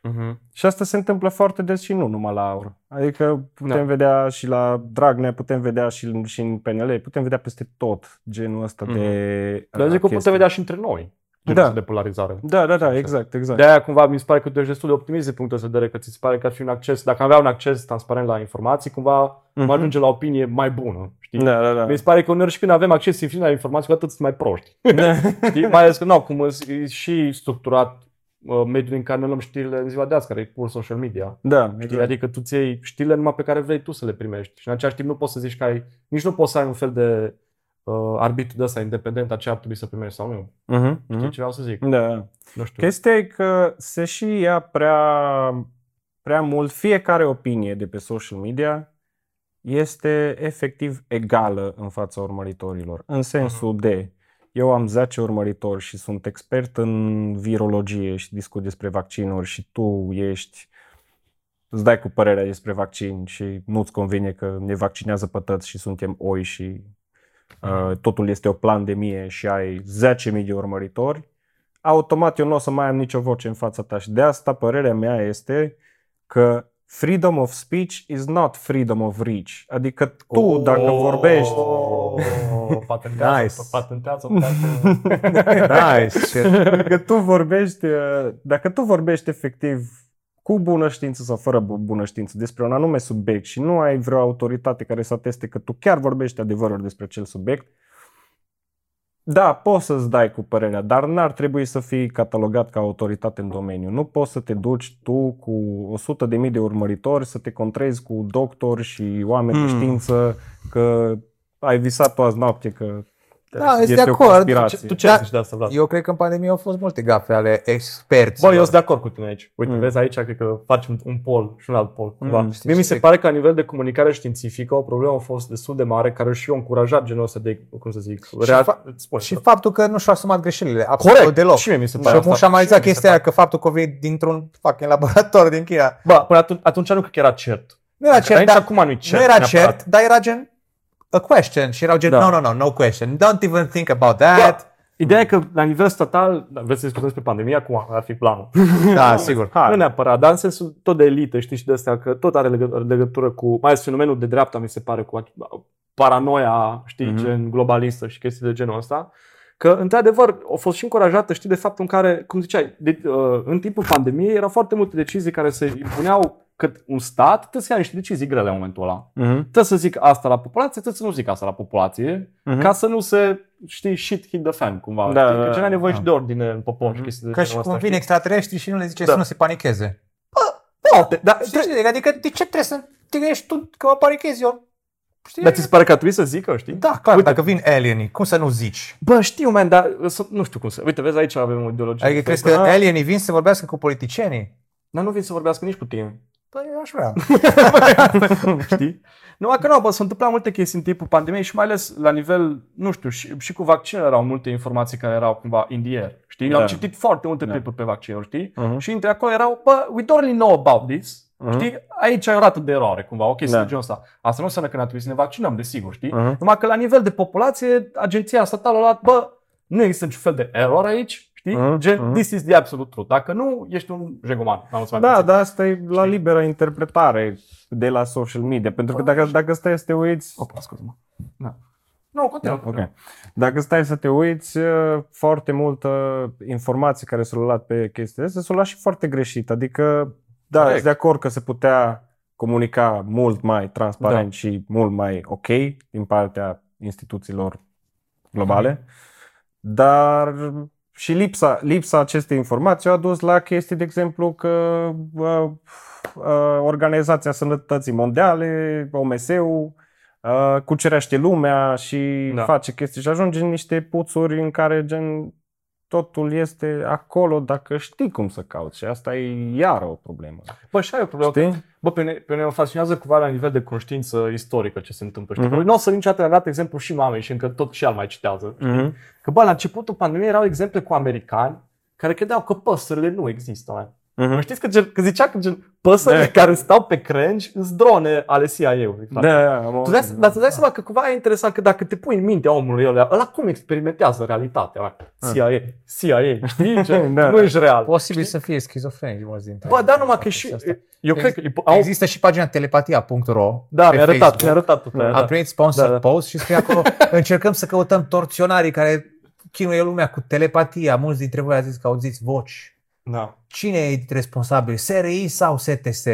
Mhm. Și asta se întâmplă foarte des și nu numai la aur. Adică putem Da. vedea și la Dragnea, putem vedea și, în- și în PNL, putem vedea peste tot genul ăsta Mhm. de Dar zic că chestii. putem vedea și între noi. Da. Da. de polarizare. Da, da, da, exact, exact. De aia cumva mi se pare că tu ești destul de optimist din punctul ăsta de vedere, că ți se pare că ar fi un acces, dacă avea un acces transparent la informații, cumva Mhm. mă ajunge la o opinie mai bună. Știi? Da, da, da. Mi se pare că uneori și când avem acces infinit la informații, cu atât sunt mai proști. Da. Știi? Mai ales că, nu, cum e și structurat uh, mediul în care ne luăm știrile în ziua de azi, care e pur social media. da, Știi? exact. Adică tu ți iei știrile numai pe care vrei tu să le primești. Și în același timp nu poți să zici că ai, nici nu poți să ai un fel de uh, arbitru de ăsta independent a ce ar trebui să primești sau nu. Mhm, Știi mhm. ce vreau să zic? Da. Nu știu. Chestia e că se și ia prea, prea mult, fiecare opinie de pe social media este efectiv egală în fața urmăritorilor. În sensul de, eu am 10 urmăritori și sunt expert în virologie și discut despre vaccinuri și tu ești, îți dai cu părerea despre vaccin și nu-ți convine că ne vaccinează pe toți și suntem oi și uh, totul este o pandemie și ai 10.000 de urmăritori, automat eu nu o să mai am nicio voce în fața ta și de asta părerea mea este că freedom of speech is not freedom of reach. Adică tu Oh. dacă vorbești patentează, Nice. patentează, Nice. shit. dacă tu vorbești uh, dacă tu vorbești efectiv cu bună știință sau fără bu- bună știință despre un anume subiect și nu ai vreo autoritate care să ateste că tu chiar vorbești adevărul despre acel subiect, da, poți să-ți dai cu părerea, dar n-ar trebui să fii catalogat ca autoritate în domeniu. Nu poți să te duci tu cu 100.000 de urmăritori să te contrezi cu doctori și oameni de Hmm. știință că ai visat tu azi noapte că Da, sunt de este o acord. conspirație. Tu ce Da. zici de asta, Vlad? Eu cred că în pandemie au fost multe gafe ale experți. Bă, eu sunt de acord cu tine aici. Uite, Mm. vezi aici, cred că facem un pol și un alt pol. Cumva. Mm, știi Mie mi ce se zic? pare că la nivel de comunicare științifică o problemă a fost destul de mare, care și eu am încurajat genul ăsta de, cum să zic, rea... fa- spune, Și faptul că nu și-au asumat greșelile, absolut Corect, deloc. și mie mi se Și pare acum asta. și-am analizat Și mie mi se chestia aia pare. că faptul că vei dintr-un fucking laborator din China. Bă, până atunci, atunci nu cred că era cert. Nu era cert, Aici dar, acum nu-i cert. nu era neapărat. cert, dar era gen a question și erau gen, Da. no, no, no, no question, don't even think about that. Ideea e că la nivel statal, da, vreți să discutăm despre pandemie acum, ar fi planul. Da, sigur. Hai. Nu neapărat, dar în sensul tot de elită, știi, și de astea, că tot are legă- legătură cu, mai ales fenomenul de dreapta, mi se pare, cu ac- paranoia, știi, Mhm. mm-hmm. gen globalistă și chestii de genul ăsta. Că, într-adevăr, au fost și încurajată, știi, de faptul în care, cum ziceai, de, uh, în timpul pandemiei erau foarte multe decizii care se impuneau că un stat trebuie să ia niște decizii grele în momentul ăla. Mhm. Trebuie să zic asta la populație, trebuie să nu zic asta la populație, Mhm. ca să nu se, știi, shit hit the fan, cumva. Da, știi? da, că ce ai nevoie da. și de ordine în popor și Mhm. chestii de Că și genul cum ăsta, vin știi? extraterestri și nu le zice Da. să nu se panicheze. Poate, dar, Știi ce zic? Adică de ce trebuie să te gândești tu că mă panichez eu? Știi? dar ți se pare că ar trebui să zică, știi? Da, clar, Uite. dacă vin alienii, cum să nu zici? Bă, știu, man, dar să- nu știu cum să... Uite, vezi, aici avem o ideologie. Adică crezi că alienii vin să vorbească cu politicienii? Dar nu vin să vorbească nici cu tine. Păi eu aș vrea. știi? Nu, că nu, bă, s-au întâmplat multe chestii în timpul pandemiei și mai ales la nivel, nu știu, și, și cu vaccinele erau multe informații care erau cumva in the air, știi? Da. Am citit foarte multe Da. paper pe vaccinuri, știi? Mhm. Și între acolo erau, bă, we don't really know about this, Mhm. știi? Aici ai o rată de eroare, cumva, o chestie Da. de genul ăsta. Asta nu înseamnă că n-ar trebui să ne vaccinăm, desigur, știi? Mhm. Numai că la nivel de populație, agenția statală a luat, bă, nu există niciun fel de eroare aici, știi? Mhm, Gen, mhm. this is the absolute truth. Dacă nu, ești un jegoman. N-am să mai Da, puțin. dar asta e la liberă interpretare de la social media. Pentru că dacă, dacă stai să te uiți... Opa, scuze-mă. Da. Nu, continuă. Ok. Dacă stai să te uiți, uh, foarte multă informație care s-a luat pe chestia asta s-a luat și foarte greșit. Adică, da, Corect. sunt de acord că se putea comunica mult mai transparent Da. și mult mai ok din partea instituțiilor globale, dar și lipsa, lipsa acestei informații a dus la chestii, de exemplu, că uh, uh, Organizația Sănătății Mondiale, OMS-ul, uh, cucerește lumea și Da. face chestii și ajunge în niște puțuri în care gen totul este acolo dacă știi cum să cauți și asta e iară o problemă. Bă, și ai o problemă. Știi? Bă, pe, ne, pe mine mă fascinează cumva la nivel de conștiință istorică ce se întâmplă. Știi? Mhm. Nu o să niciodată le-am dat exemplu și mamei și încă tot și el mai citează. Mhm. Că bă, la începutul pandemiei erau exemple cu americani care credeau că păsările nu există. Man. Mhm. Mă știți că, gen, că zicea că gen, păsările Da. care stau pe crengi sunt drone ale CIA-ului. frate. Da, da, am Tu dai, auzit. dar tu dai seama că cumva e interesant că dacă te pui în mintea omului ăla, ăla cum experimentează realitatea? Man? CIA, CIA, știi? Ce? Da. Nu ești real. Posibil să fie schizofreni mulți dintre Bă, ei. da, numai că și... Asta. Eu cred că... Au, Există și pagina telepatia.ro da, pe mi-a arătat, Facebook. mi-a arătat tot aia, Am da. primit sponsor Da, da. post și scrie acolo încercăm să căutăm torționarii care chinuie lumea cu telepatia. Mulți dintre voi au zis că auziți voci. Da. Cine e responsabil? SRI sau STS?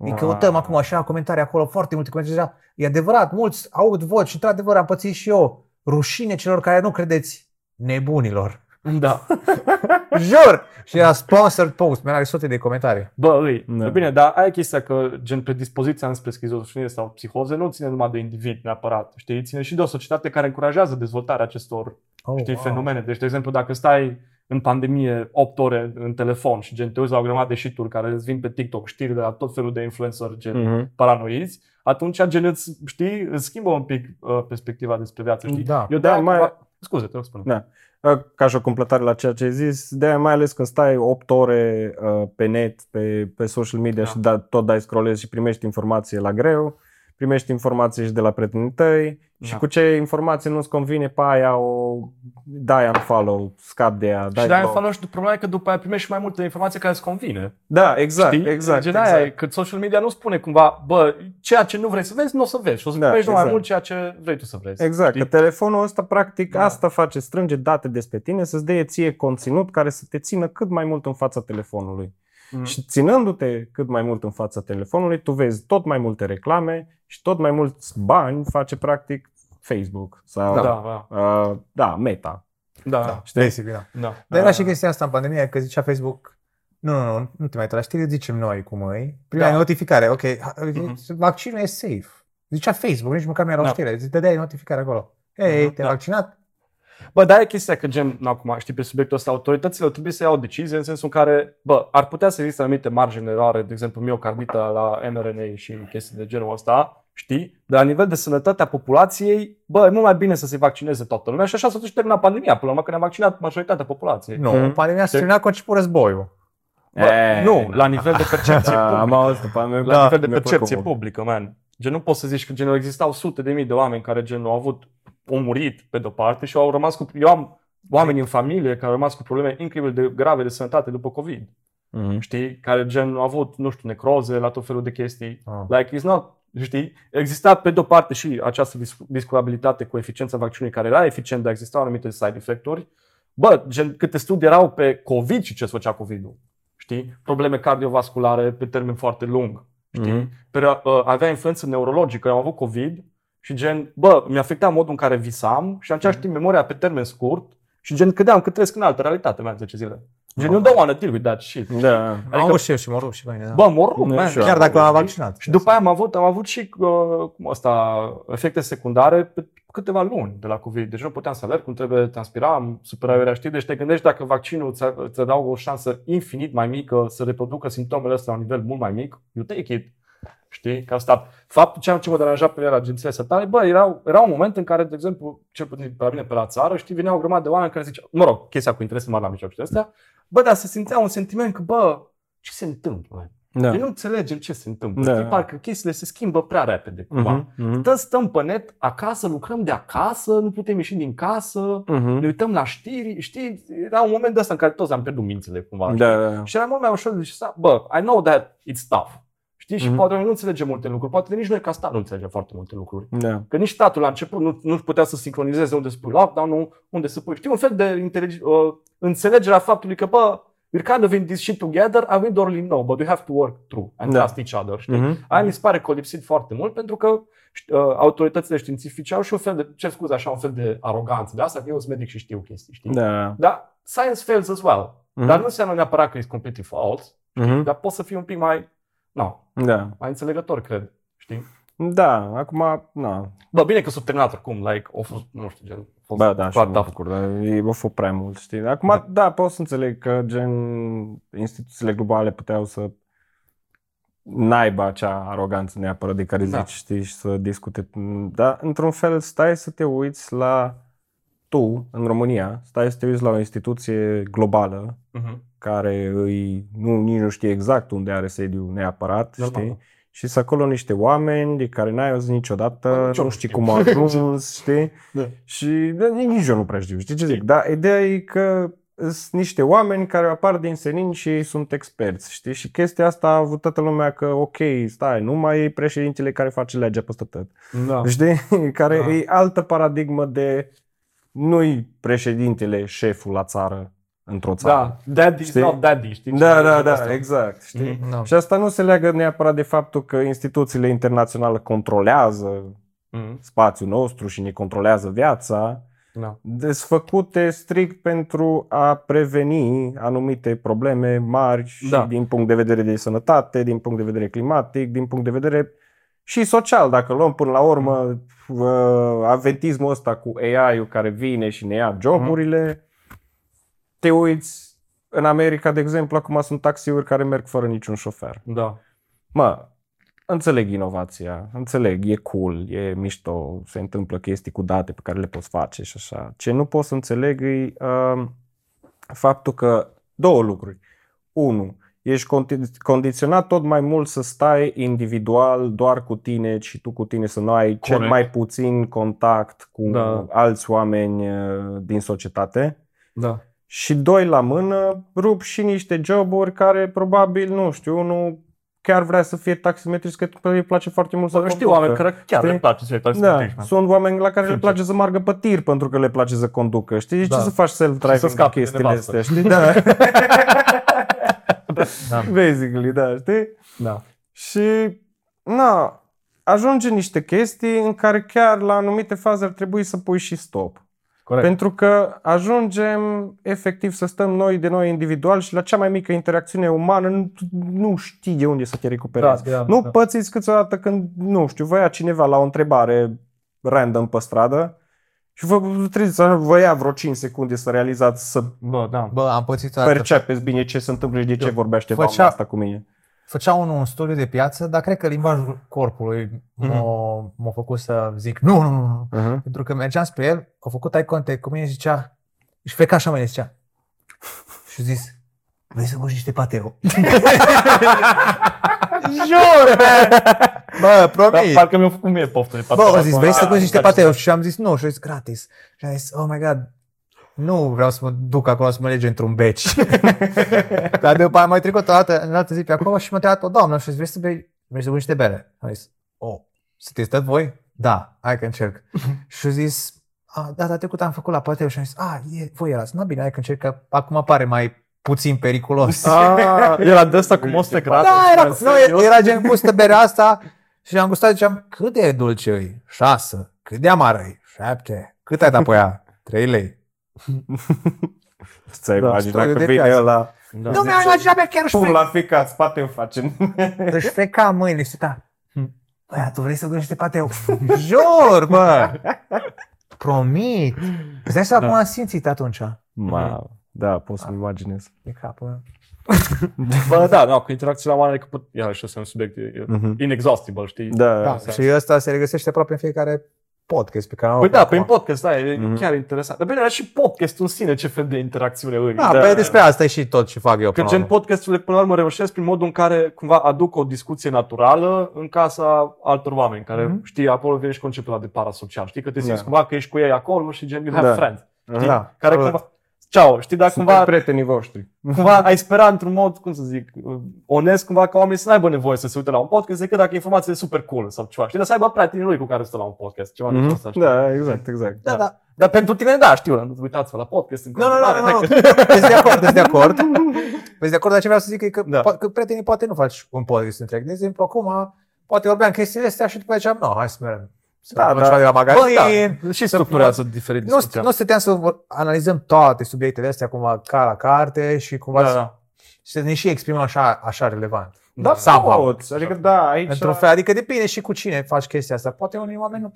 Îi Ah. căutăm acum așa comentarii acolo, foarte multe comentarii. deja. E adevărat, mulți aud voci și într-adevăr am pățit și eu. Rușine celor care nu credeți nebunilor. Da. Jur! Și era sponsored post, mi-a sute de comentarii. Bă, îi. Da. Da. Bine, dar ai chestia că gen predispoziția înspre schizofrenie sau psihoze nu ține numai de individ neapărat, știi? Ține și de o societate care încurajează dezvoltarea acestor, Oh, știi, wow. fenomene. Deci, de exemplu, dacă stai în pandemie 8 ore în telefon și gen te uiți la o grămadă de shit care îți vin pe TikTok, știri de la tot felul de influencer gen Mhm. paranoizi, atunci gen îți, știi, îți schimbă un pic uh, perspectiva despre viață, știi? Da. Eu Da, de mai- mai... Scuze, te rog spune. Da. Uh, Ca și o completare la ceea ce ai zis, de mai ales când stai 8 ore uh, pe net, pe, pe social media Da. și da, tot dai scrollezi și primești informație la greu, primești informații și de la prietenii tăi și Da. cu ce informație nu-ți convine pe aia o dai unfollow, scap de ea, dai și de-aia block. follow și problema e că după aia primești și mai multe informații care îți convine. Da, exact, Știi? exact. Gen exact. aia e, că social media nu spune cumva, bă, ceea ce nu vrei să vezi, nu o să vezi. Și o să Da, primești numai exact. mult ceea ce vrei tu să vezi. Exact, Știi? că telefonul ăsta practic Da. asta face, strânge date despre tine, să-ți dea ție conținut care să te țină cât mai mult în fața telefonului. Mhm. Și ținându-te cât mai mult în fața telefonului, tu vezi tot mai multe reclame și tot mai mulți bani face practic Facebook sau Da, da, da, uh, da Meta. da, Da, da. Știi? basic, da. da. Dar era și chestia asta în pandemie, că zicea Facebook, nu, nu, nu, nu te mai uita la știri, zicem noi cum e. Primeai Da. notificare, ok, ha- Mhm. vaccinul e safe. Zicea Facebook, nici măcar nu era o Da. știre, îți dădeai notificare acolo. Hei, Mhm, te-ai da. vaccinat? Bă, dar e chestia că, gen, nu, acum, știi, pe subiectul ăsta, autoritățile trebuie să iau o decizie în sensul în care, bă, ar putea să existe anumite margini de eroare, de exemplu, miocardita la mRNA și chestii de genul ăsta, știi? Dar la nivel de sănătate a populației, bă, e mult mai bine să se vaccineze toată lumea și așa s-a terminat pandemia, până la urmă că ne-a vaccinat majoritatea populației. Nu, Mhm. pandemia s-a terminat cu a început războiul. Bă, E, nu, la nivel de percepție da, am publică. auzit după aia, La mi-a- nivel de mi-a percepție plăcut. publică, man. Gen, nu poți să zici că gen, existau sute de mii de oameni care gen, au avut, au murit pe de-o parte și au rămas cu... Eu am oameni în familie care au rămas cu probleme incredibil de grave de sănătate după COVID. Mhm. Știi? Care gen au avut, nu știu, necroze la tot felul de chestii. Ah. Like, it's not, știi? Exista pe de-o parte și această dis- discurabilitate cu eficiența vaccinului care era eficient, dar existau anumite side effect-uri. Bă, gen, câte studii erau pe COVID și ce se făcea COVID-ul. Știi? Probleme cardiovasculare pe termen foarte lung. Știi? Mhm. Pe, uh, avea influență neurologică, eu am avut COVID și gen, bă, mi afecta modul în care visam și în același timp memoria pe termen scurt și gen credeam că trăiesc în altă realitate, mai 10 zile. Gen, you don't wanna deal with that shit. Da. Am avut și eu și mă rog și mine, da. Bă, mă rog, Nu, man. și eu Chiar am dacă l-am avut, vaccinat. Și după aia am avut, am avut și uh, cum asta, efecte secundare pe câteva luni de la COVID. Deci nu puteam să alerg cum trebuie, transpiram, superiorirea, știi? Deci te gândești dacă vaccinul ți, ți adaugă o șansă infinit mai mică să reproducă simptomele astea la un nivel mult mai mic, you take it. Știi? Că asta, faptul ce, ce mă deranja pe el la agențiile statale, bă, era, era un moment în care, de exemplu, cel puțin pe la mine pe la țară, știi, veneau o grămadă de oameni care ziceau, mă rog, chestia cu interese mari la mijloacele astea, bă, dar se simțea un sentiment că, bă, ce se întâmplă? man? Da. Noi nu înțelegem ce se întâmplă. Da. Da. Știi, parcă chestiile se schimbă prea repede cumva. Mhm, mhm. Stăm, stăm pe net, acasă, lucrăm de acasă, nu putem ieși din casă, Mhm. ne uităm la știri, știi? Era un moment de ăsta în care toți am pierdut mințile cumva. știi? Da, da, da. Și era mult mai ușor de zis, bă, I know that it's tough. Știi? Și Mhm. poate noi nu înțelegem multe lucruri, poate nici noi ca stat nu înțelegem foarte multe lucruri. Da. Că nici statul la început nu, nu putea să sincronizeze unde să pui lockdown unde să pui. Știi, un fel de înțelege, uh, înțelegerea faptului că, bă, we're kind of in this shit together, and we don't really know, but we have to work through and Da. trust each other. Știi? Mhm. Aia mi se pare că a lipsit foarte mult pentru că ști- uh, autoritățile științifice au și un fel de, ce scuze, așa, un fel de aroganță de asta, că eu sunt medic și știu chestii, știi? Da. Dar science fails as well. Mhm. Dar nu înseamnă neapărat că e completely false, Mhm. dar poți să fii un pic mai No, Da. mai înțelegător, cred. Știi? Da, acum, na. Bă, bine că s-a terminat oricum, like, a fost, nu știu, gen, a fost Bă, da, și foarte mă tough. bucur, dar e, a fost prea mult, știi? Acum, da. da, pot să înțeleg că, gen, instituțiile globale puteau să n-aibă acea aroganță neapărat de care Da. zici, știi, și să discute. Dar, într-un fel, stai să te uiți la tu, în România, stai să te uiți la o instituție globală Mhm. Care îi, nu, nici nu știe exact unde are sediu neapărat, Normal. știi? Și sunt acolo niște oameni de care n-ai auzit niciodată, Bă, nici eu nu nu știi știu. cum au ajuns, știi? Da. Și da, nici eu nu prea știu, știi ce zic? Dar ideea e că sunt niște oameni care apar din senin și ei sunt experți, știi? Și chestia asta a avut toată lumea că, ok, stai, nu mai e președintele care face legea peste tot. Da. Știi? Care Da. e altă paradigmă de nu-i președintele șeful la țară într-o țară. Da, daddy is Știi? not daddy, știi? Da, da, da, Asta. exact. Știi? Mhm. Da. Și asta nu se leagă neapărat de faptul că instituțiile internaționale controlează Mhm. spațiul nostru și ne controlează viața, Da. desfăcute strict pentru a preveni anumite probleme mari și Da. din punct de vedere de sănătate, din punct de vedere climatic, din punct de vedere și social, dacă luăm până la urmă uh, aventismul ăsta cu AI-ul care vine și ne ia joburile, te uiți în America, de exemplu, acum sunt taxiuri care merg fără niciun șofer. Da. Mă, înțeleg inovația, înțeleg, e cool, e mișto, se întâmplă chestii cu date pe care le poți face și așa. Ce nu pot să înțeleg e uh, faptul că două lucruri. Unu, ești condi- condiționat tot mai mult să stai individual doar cu tine și tu cu tine să nu ai cel Corect. mai puțin contact cu Da. alți oameni uh, din societate. Da. Și doi la mână, rup și niște joburi care probabil, nu știu, unul chiar vrea să fie taximetrist, că îi place foarte mult să Bă, știu conducă. oameni care chiar Știi? le place să uitați Da, da. sunt oameni la care le Sincer. place să margă pe tir pentru că le place să conducă. Știi? Da. Ce să faci self-driving Și să cu scapi de chestiile nevastă. astea, știi? Da. Da. Basically, da, știi? Da. Și, na, ajunge niște chestii în care chiar la anumite faze ar trebui să pui și stop. Corect. Pentru că ajungem efectiv să stăm noi de noi individual și la cea mai mică interacțiune umană nu, nu știi de unde să te recuperezi. Da, da, nu da. pățiți câteodată când, nu știu, vă ia cineva la o întrebare random pe stradă și vă trebuie să vă ia vreo 5 secunde să realizați, să Bă, da. Bă, am pățit o dată. percepeți bine ce se întâmplă și de ce Eu vorbește făcea- doamna asta cu mine. Făcea unul un studiu de piață, dar cred că limbajul corpului Mhm. m-a, m-a făcut să zic nu, nu, nu, nu. Uh-huh. Pentru că mergeam spre el, a făcut eye contact cu mine și zicea, și feca așa mă zicea. Și a zis, vrei să găsi niște pateu? Jur, bă! Bă, Dar promit! parcă mi-a făcut mie poftă de Bă, a zis, vrei să găsi niște pateu? pateu? Și am zis, nu, și a zis, gratis. Și am zis, oh my god, nu vreau să mă duc acolo să mă lege într-un beci. Dar după aia am mai trecut o dată, în altă zi pe acolo și m-a întrebat o doamnă și a zis, vrei să bei, vrei să bei niște bere? Am zis, oh, să testăm voi? Da, hai că încerc. și a zis, a, data trecută am făcut la pateu și am zis, a, e, voi erați, nu bine, hai că încerc, că acum pare mai puțin periculos. Ah, era de asta cu mostre grate. Da, era, nu, serios? era gen gustă berea asta și am gustat ziceam, cât de dulce e? Șasă. Cât de amară e? Șapte. Cât ai dat pe ea? Trei lei. Ți-ai Da, imaginat studiu că de vine piață. ăla, Da. Nu mi-am imaginat pe chiar pun șfec. la ficat, spate în face. Își feca mâine și da. Băi, tu vrei să găsești pateu? Jur, bă! Promit! Îți dai seama Da. cum am simțit atunci? Ma, da, pot să-mi imaginez. E capul meu. Bă, da, da, cu interacțiile umane, că pot, iarăși ăsta e un subiect e, Mhm. inexhaustible, știi? Da, Da, Asta. și ăsta se regăsește aproape în fiecare podcast pe care am Păi da, acum. prin podcast, da, e Mhm. chiar interesant. Dar bine, dar și podcastul în sine, ce fel de interacțiune îi. Da, pe despre asta e și tot ce fac eu. Că până la gen urmă. podcasturile până la urmă reușesc prin modul în care cumva aduc o discuție naturală în casa altor oameni, care Mhm. știi, acolo vine și conceptul ăla de parasocial. Știi că te simți Da. cumva că ești cu ei acolo și gen you have Da. friends. Știi? Da, Care absolut. cumva, ceau, știi, dar Cumva cumva, prietenii voștri. cumva ai spera într-un mod, cum să zic, onest cumva ca oamenii să n-aibă nevoie să se uite la un podcast decât dacă informația e super cool sau ceva. Știi, dar să aibă prietenii lui cu care stă la un podcast. Ceva mm-hmm. ăsta, știi? Da, exact, exact. Da, da. Dar pentru tine, da, știu, uitați-vă la podcast în Nu, nu, nu, continuare, nu, hai nu. că- Ești de acord, ești de acord. Ești de acord, dar ce vreau să zic e că, Da. da. că prietenii poate nu faci un podcast întreg. De exemplu, acum poate vorbeam chestiile astea și după aceea, nu, hai să mergem. Să Da, luăm da. ceva de la Bă, magazin. da, și structurează diferit Nu, discuția. nu stăteam să vor- analizăm toate subiectele astea cumva ca la carte și cumva da, să, da. să ne și exprimăm așa, așa relevant. Da, Somehow. poți. Adică da, aici... Într-un fel, adică depinde și cu cine faci chestia asta. Poate unii oameni nu.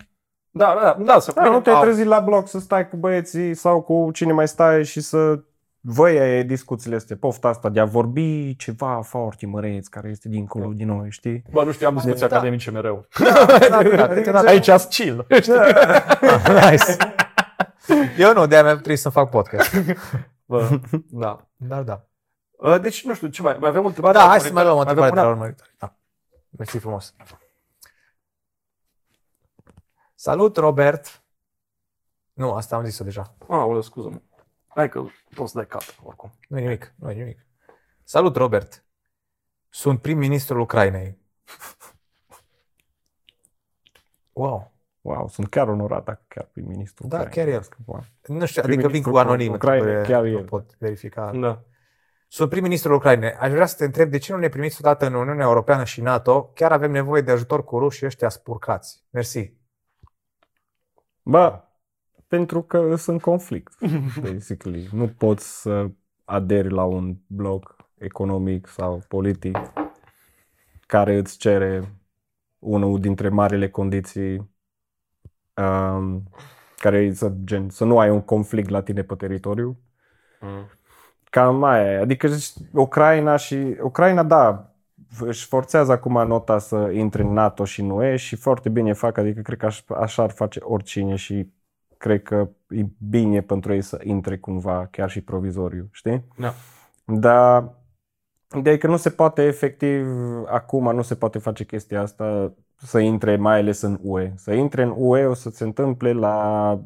Da, da, da, să Da, nu te-ai Au- trezit la bloc să stai cu băieții sau cu cine mai stai și să văi discuțiile astea, pofta asta de a vorbi ceva foarte măreț care este dincolo din noi, știi? Bă, nu știu, am discuții Da. academice mereu. câteodată- Aici ați chill. nice. Eu nu, de-aia mi-am prins să fac podcast. Bă, da. Dar da. Uh, Deci, nu știu, ce mai, mai avem o întrebare? Da, hai să mai luăm o Mai întrebare de avem la una? urmăritoare. Da. Mersi frumos. Salut, Robert. Nu, asta am zis-o deja. Aoleu, scuză-mă. Hai că poți să dai cap, oricum. Nu e nimic, nu e nimic. Salut, Robert. Sunt prim-ministrul Ucrainei. Wow. Wow, sunt chiar onorat dacă chiar prim-ministru. Da, Ucrainei. chiar el. Wow. Nu știu, adică vin cu Prim-ministrul anonim. Ucrainei, întrebările, chiar nu el. pot verifica. Da. Sunt prim-ministrul Ucrainei. Aș vrea să te întreb de ce nu ne primiți odată în Uniunea Europeană și NATO? Chiar avem nevoie de ajutor cu rușii ăștia spurcați. Mersi. Bă, pentru că sunt conflict, basically. Nu poți să aderi la un bloc economic sau politic care îți cere unul dintre marile condiții um, care e să, gen, să nu ai un conflict la tine pe teritoriu. Mm. Cam aia e. Adică zici, Ucraina și... Ucraina, da, își forțează acum nota să intre în NATO și în UE și foarte bine fac, adică cred că aș, așa ar face oricine și cred că e bine pentru ei să intre cumva, chiar și provizoriu, știi? Da. Dar ideea e că nu se poate efectiv, acum nu se poate face chestia asta să intre mai ales în UE. Să intre în UE o să se întâmple la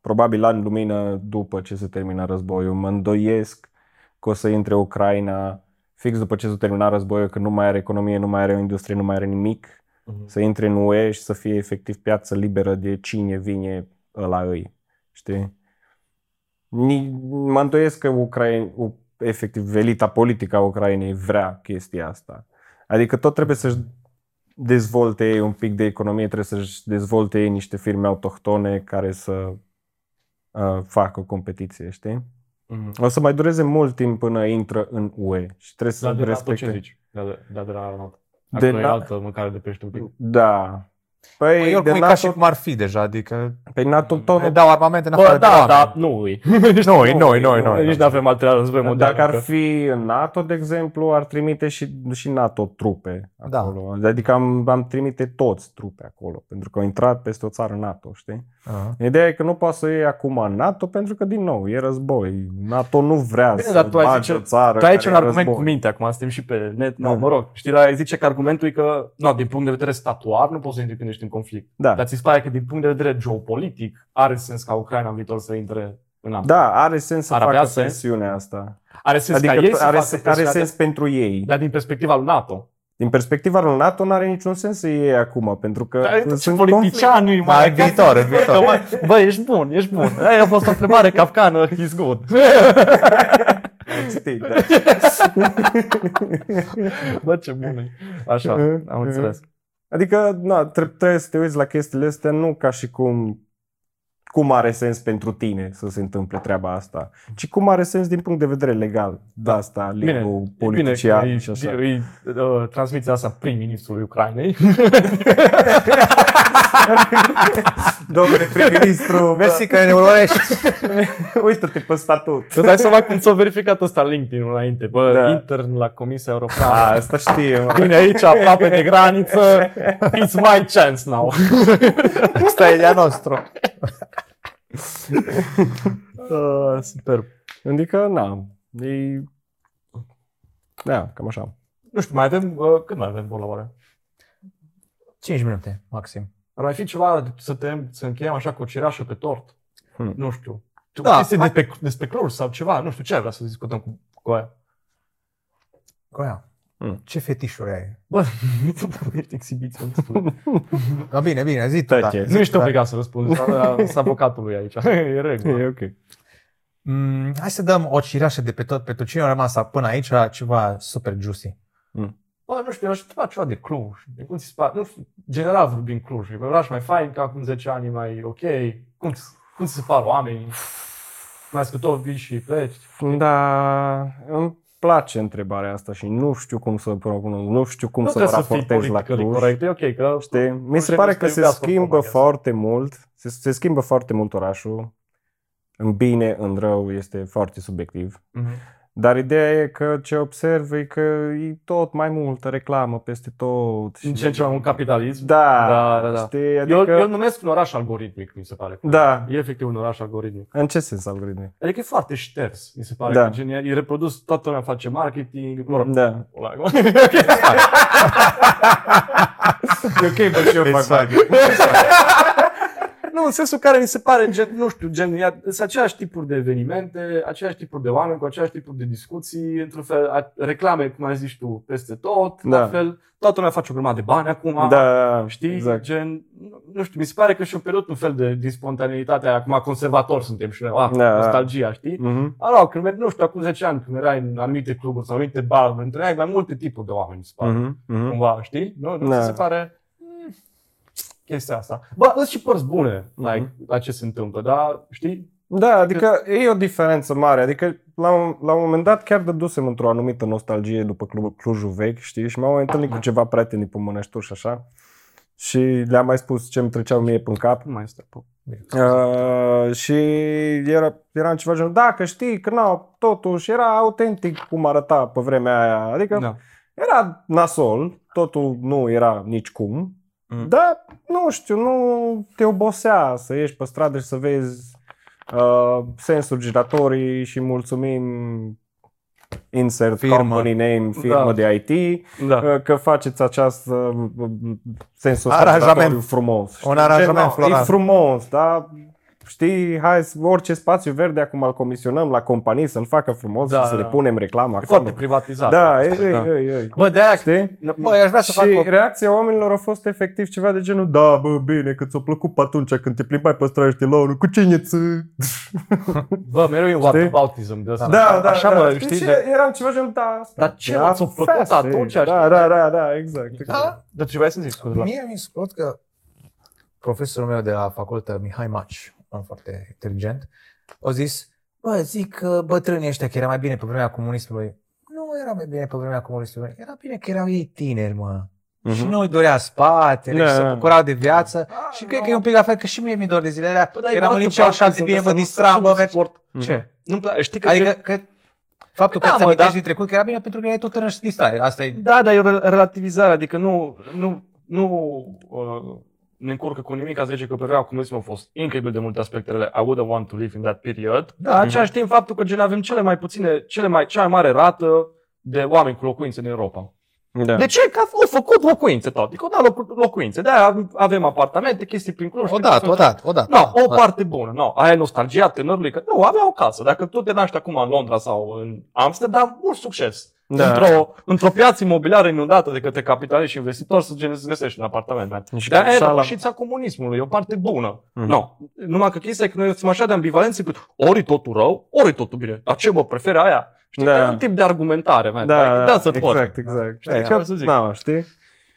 probabil la în lumină după ce se termină războiul. Mă îndoiesc că o să intre Ucraina fix după ce se termina războiul, că nu mai are economie, nu mai are o industrie, nu mai are nimic, Mhm. să intre în UE și să fie efectiv piață liberă de cine vine ăla îi. Știi? Ni- Mă îndoiesc că Ucraina, efectiv, elita politică a Ucrainei vrea chestia asta. Adică tot trebuie să-și dezvolte ei un pic de economie, trebuie să-și dezvolte ei niște firme autohtone care să uh, facă o competiție, știi? Mhm. O să mai dureze mult timp până intră în UE și trebuie să Dar de la tot ce respecte. zici? De, de, de, de la NATO. De Acolo e la- altă mâncare de pește un pic. Da. Păi, Păi, oricum de e ca și NATO, cum ar fi deja, adică pe NATO tot ne dau armamente în Bă, afară de da, oameni. da, nu e. Noi, noi, noi, noi. Nici nu avem material război modern. Dacă ar încă. fi în NATO, de exemplu, ar trimite și, și NATO trupe Da. acolo. Adică am, am trimite toți trupe acolo, pentru că au intrat peste o țară NATO, știi? Aha. Ideea e că nu poți să iei acum NATO pentru că, din nou, e război. NATO nu vrea Bine, să dar tu ai bage zice- o țară Tu ai aici care un e argument război. cu minte, acum suntem și pe net, no, Da. mă rog. Știi, dar zice că argumentul e că, no, din punct de vedere statuar, nu poți să intri când ești în conflict. Da. Dar ți se pare că din punct de vedere geopolitic are sens ca Ucraina în viitor să intre în NATO. Da, are sens să Ar facă avea sens? presiunea asta. Are sens Adică ca ei să are, facă se- are presiunea sens pentru ei. Dar din perspectiva lui NATO. Din perspectiva lui NATO nu are niciun sens să iei acum, pentru că Dar ce sunt politician nu Da, în viitor, în viitor. Bă, bă, ești bun, ești bun. Aia a fost o întrebare capcană, he's good. conflicte, știi, da. Bă, ce bun e. Așa, am înțeles. Adică, na, tre- trebuie să te uiți la chestiile astea nu ca și cum cum are sens pentru tine să se întâmple treaba asta, ci cum are sens din punct de vedere legal. De asta, Bine, legul e politician bine, și așa. E, e, uh, transmiția asta prim-ministrului Ucrainei. Domnule prim-ministru, Mersi că ne urmărești. uită-te pe statut. Îți dai seama cum ți-a verificat ăsta LinkedIn înainte. Bă, Da. intern la Comisia Europeană. A, asta știe, mă. Vine aici, aproape de graniță. It's my chance now. Ăsta e de-a nostru. Uh, superb. Adică, na, e... Da, cam așa. Nu știu, mai avem, uh, cât mai avem până la oară? 5 minute, maxim. Ar mai fi ceva să, te, să încheiem așa cu o cireașă pe tort? Hmm. Nu știu. Tu Da, da, chestii hai. despre, despre Cluj sau ceva, nu știu ce ai vrea să discutăm cu, cu aia. Goia. Mm. Ce fetișuri ai? Bă, ești exhibiționist. Da, bine, bine, zi tu. Da. Tace. nu ești obligat să răspunzi, dar sunt avocatului aici. E regulă. E ok. Mm, hai să dăm o cireașă de pe tot, pentru cine a rămas până aici, ceva super juicy. Bă, nu știu, aș întreba ceva de Cluj. De cum ți se pare, nu știu, general vorbind Cluj. E un oraș mai fain ca acum 10 ani, mai ok. Cum, ți- cum ți se par oamenii? Mai ales că tot vii și pleci. Da, îmi place întrebarea asta și nu știu cum să propun, nu știu cum nu să mă trebuie să fii raportez la politically Cluj. corect. E ok, că Știi? Mi se Clujul pare trebuie că să se iubească schimbă România. foarte mult, se, se schimbă foarte mult orașul. În bine, în rău, este foarte subiectiv. Mhm. Dar ideea e că ce observ e că e tot mai multă reclamă peste tot. În ce în ce mai mult capitalism. Da, Da, da, da. Știi? Adică... Adică, Eu, eu îl numesc un oraș algoritmic, mi se pare. Da. E efectiv un oraș algoritmic. În ce sens algoritmic? Adică e foarte șters, mi se pare. Da. Că genial. E reprodus, toată lumea face marketing. Mă rog, Da. ăla- E ok, bă, și eu fac bani. Nu, în sensul care mi se pare, gen, nu știu, gen, ia- sunt aceleași tipuri de evenimente, aceleași tipuri de oameni, cu aceleași tipuri de discuții, într-un fel, a- reclame, cum ai zis tu, peste tot, Da. la fel, toată lumea face o grămadă de bani acum, Da, știi, exact. gen, nu- nu știu, mi se pare că și-a pierdut un fel de din spontaneitatea aia, acum conservator suntem și noi, ah, Da. nostalgia, știi? Mhm. Alo, când, merg- nu știu, acum 10 ani, când erai în anumite cluburi sau anumite baruri, întâlneai mai multe tipuri de oameni, mi se pare Mhm. Mhm. cumva, știi? Nu, nu Da. ți se pare mm, chestia asta. Bă, sunt și părți bune Mhm. like, la ce se întâmplă, dar știi? Da, adică e o diferență mare. Adică la un, la un moment dat chiar dădusem într-o anumită nostalgie după Club, Clujul vechi, știi? Și m-am mai întâlnit cu ceva prieteni pe Mănășturi și așa. Și le-am mai spus ce îmi treceau mie prin cap. Nu mai este. Pă. Uh, și era, era ceva genul, da, că știi, că nu, totuși era autentic cum arăta pe vremea aia. Adică Da. era nasol, totul nu era nici cum, Mm. dar nu știu, nu te obosea să ieși pe stradă și să vezi uh, sensuri giratorii și mulțumim insert Firmă. company name, firmă Da. de IT, Da. uh, că faceți acest uh, sensul Aranjament. giratoriu frumos. Un Știi? aranjament Gen, floral. E frumos, da? Știi, hai, să- orice spațiu verde acum îl comisionăm la companii să-l facă frumos Da, și să da. le punem reclamă E acolo. foarte privatizat. Da, e, Asta, e, da. e, e. Bă, de aia, Știi? bă, eu aș vrea să și fac o... reacția oamenilor a fost efectiv ceva de genul Da, bă, bine, că ți-a plăcut pe atunci când te plimbai pe stradă și te luau cu cine ți Bă, mereu e un whataboutism de asta. Da, da, Așa, da. mă, Știi știi? ce? De... Eram ceva genul, da, asta. Dar ce, e mă, ți-a plăcut fast, atunci, e. știi? Da, da, da, da, exact. exact. Da, Dar ce vrei să zici, scuze? Mie mi se părut că profesorul meu de la facultă, Mihai Maci, un om foarte inteligent, a zis, bă, zic că bătrânii ăștia că era mai bine pe vremea comunismului. Nu era mai bine pe vremea comunismului, era bine că erau ei tineri, mă. Mhm. Și nu îi dorea spatele, Da, și se da. bucurau de viață. și cred că e un pic la fel că și mie mi dor de zilele alea. Bă, dar e Eram în altă liceu așa de practică, bine, să mă nu- distram, să bă, nu merg. sport. Ce? Nu-mi place. Știi că Adică că faptul că Da, ți mă, amintești da. din trecut că era bine pentru că erai tot tânăr și distrai. Asta e Da, dar e o rel- relativizare, adică nu, nu, nu uh, ne încurcă cu nimic, a zice că pe vremea comunismului au fost incredibil de multe aspecte rele. I wouldn't want to live in that period. Da. Dar în același timp faptul că gen avem cele mai puține, cele mai, cea mai mare rată de oameni cu locuințe în Europa. Da. De ce? Că au făcut locuințe tot. Adică au dat locu- locuințe. De aia avem apartamente, chestii prin Cluj. odată, odată, odată. Nu, o parte bună. Nu, aia e nostalgia tânărului. Că nu, avea o casă. Dacă tu te naști acum în Londra sau în Amsterdam, mult succes. Da. Într-o, într-o piață imobiliară inundată de către capitaliști și investitori să gen- să găsești un apartament. Man. Și De aia e așa la- răpășița comunismului, e o parte bună. Mhm. Nu. Numai că chestia e că noi suntem așa de ambivalenți că ori e totul rău, ori e totul bine. Dar ce mă, preferi aia? Știi, Da. da. e un tip de argumentare, man. Da, Like, da, that's the point. exact, exact. Știi ce Că- vreau să zic? Da, știi?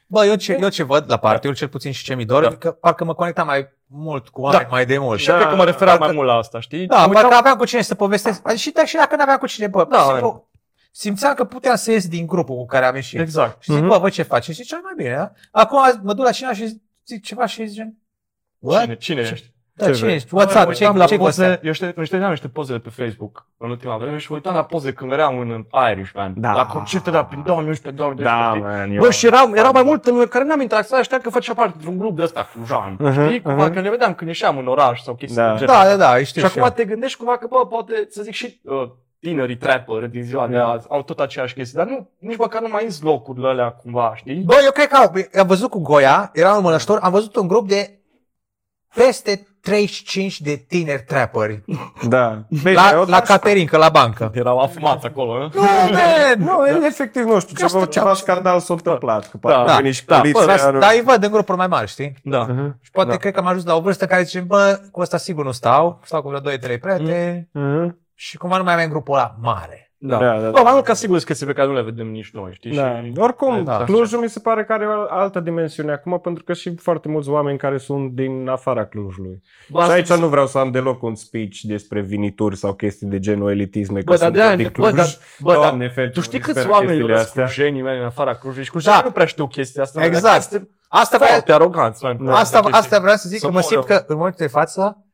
Bă, eu ce, eu ce văd la partiul, cel puțin și ce mi dor, Da. da. că parcă mă conectam mai mult cu oameni Da. mai de mult. Și cred că mă referam Parcă- mai mult la asta, știi? Da, Mă parcă uitam- aveam cu cine să povestesc. Adică Și, și dacă nu aveam cu cine, bă, Da, da, simplu, simțeam că puteam să ies din grupul cu care am ieșit. Exact. Și zic, Mhm. bă, voi ce faceți? Și zice, mai bine, da? Acum mă duc la cineva și zic ceva și zic, What? Cine, cine ești? Da, Ce cine vrei? ești? What's up? Mă Ce uitam la ce poze, eu știu, îmi ștergeam niște poze de pe Facebook în ultima vreme și mă uitam la poze când eram în Irishman. Da. La concerte de la prin 2011 2012 Da, știi? man. Bă, și erau, erau mai multe lume care n-am interacționat, știam că făcea parte dintr-un grup de ăsta clujan. Mhm, Știi? Cumva, mhm. că ne vedeam când ieșeam în oraș sau chestii Da. de genul. Da, da, da, știu și și acum eu. te gândești cumva că, bă, poate să zic și uh, tinerii trapper din ziua de Da. azi au tot aceeași chestie, dar nu, nici măcar nu mai ies locurile alea cumva, știi? Bă, eu cred că au, am văzut cu Goia, eram în Mănăștor, am văzut un grup de peste 35 de tineri trapperi Da. Bine, la, eu- la Caterinca, la bancă. Erau afumați acolo, nu? Nu, man! Nu, e- efectiv, nu știu, Că ceva, stăteam- ceva scandal s-a întâmplat. Că Da, poate da, a venit și da, poliția. Bă, nu- dar îi văd în grupuri mai mari, știi? Da. Mhm. Și poate Da. cred că am ajuns la o vârstă care zice, bă, cu ăsta sigur nu stau, stau cu vreo 2-3 prieteni Mhm. Și cumva nu mai am în grupul ăla mare. Da. Da, da, Bă, mai mult ca sigur sunt chestii pe care nu le vedem nici noi, știi? Da. Și... Oricum, Da, Clujul mi se pare că are o altă dimensiune acum, pentru că și foarte mulți oameni care sunt din afara Clujului. Bă, și aici asta- nu vreau să am deloc un speech despre vinituri sau chestii de genul elitisme, că Bă, dar sunt de-aia, din bă, Cluj. dar, bă, dar, Doamne, ferește, tu știi mă câți disperă oameni chestiile sunt astea. clujenii mei în afara Clujului și Clujenii Da. nu prea știu chestia asta. Exact. Suntem Asta vreau, foarte aroganți. mai mult. asta, Chestii. asta vreau să zic, Să că mă simt moră. că în momentul de față,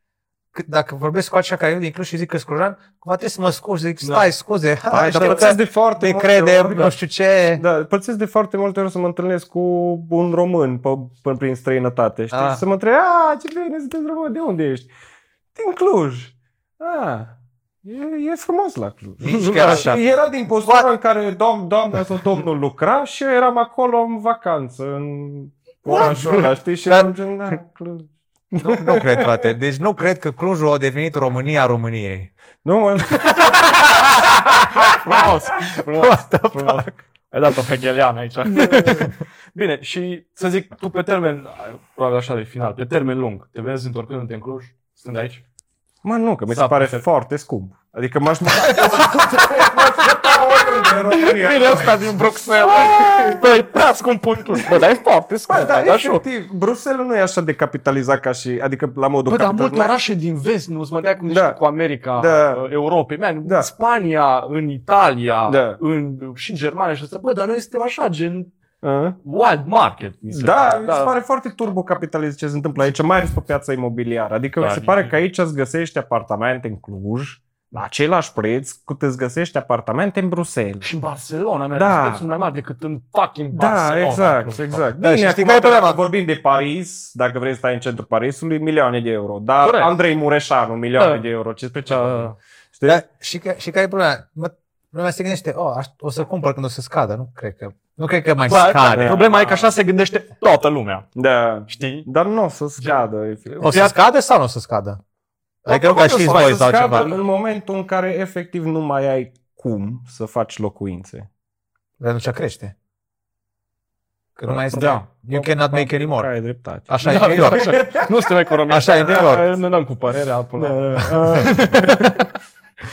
cât, dacă vorbesc cu așa ca eu din Cluj și zic că sunt clujan, cumva trebuie să mă scuz, zic, stai, scuze, Hai, hai, dar știu pățesc că de foarte te multe credem, ori, nu știu ce. Da, pățesc de foarte multe ori să mă întâlnesc cu un român pe, până prin străinătate, știi? Ah. Și să mă întrebe, a, ce bine, sunteți român, de unde ești? Din Cluj. A, e, e frumos la Cluj. Nici chiar așa. Și era din postura în care dom, doamna sau domnul lucra și eu eram acolo în vacanță, în orașul ăla, știi? Și Dar- eram gen, da, Cluj. Nu, nu cred, frate. Deci nu cred că Clujul a devenit România României. Nu, mă, Frumos, frumos, frumos. Ai dat o hegeliană aici. Bine, și să zic, tu pe termen, probabil așa de final, pe termen lung, te vezi întorcându-te în Cluj, stând aici? mă, nu, că mi se S-a pare prefer- foarte scump. Adică m-aș muta Bine, ăsta din Bruxelles. Băi, prea scump în Cluj. Bă, dar e foarte scump. Bă, dar dar și eu. efectiv, Bruxelles nu e așa de capitalizat ca și, adică la modul Bă, dar capital- multe orașe din vest nu mă dea cum Da. da. cu America, Da. uh, Europei, man, Da. Spania, în Italia, Da. în, și în Germania și asta. Bă, dar noi suntem așa, gen A? wild market. mi se Da, pare. mi se pare foarte turbocapitalist ce se întâmplă aici, mai ales pe piața imobiliară. Adică Da, mi se e- pare că aici îți găsești apartamente în Cluj, la același preț cât îți găsești apartamente în Bruxelles. Și în Barcelona, Da. da. sunt mai mari decât în fucking Barcelona. Da, exact, exact. Da, Bine, și știi acum care e problema? dacă vorbim de Paris, dacă vrei să stai în centrul Parisului, milioane de euro. Dar Corect. Andrei Mureșanu, milioane Da. de euro. Ce pe ce? Da. Știi? Da, și, că, și care e problema? Mă, lumea se gândește, oh, aș, o să cumpăr când o să scadă. Nu cred că, nu cred că mai Bă, scade. Problema e că așa se gândește toată lumea. Da. Știi? Dar nu o să scadă. efectiv. O să scadă sau nu o să scadă? Adică nu ca Poate știți să voi sau scadă ceva. În momentul în care efectiv nu mai ai cum să faci locuințe. Dar atunci crește. Că nu mai este. Da. You cannot make anymore. Ai dreptate. Așa e în New York. Așa. Nu suntem economiști. Așa e în New York. Ne dăm cu părerea până la...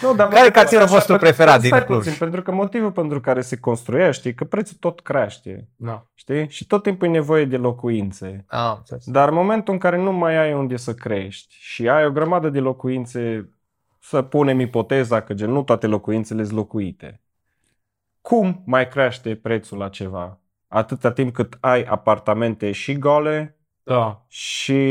Nu, dar Care cartier a așa, vostru pentru- preferat din stai Cluj? puțin, pentru că motivul pentru care se construiește e că prețul tot crește. Da. Știi? Și tot timpul e nevoie de locuințe. Ah, am înțeles. Dar în momentul în care nu mai ai unde să crești și ai o grămadă de locuințe, să punem ipoteza că gen nu toate locuințele sunt locuite, cum mai crește prețul la ceva? Atâta timp cât ai apartamente și gole Da. și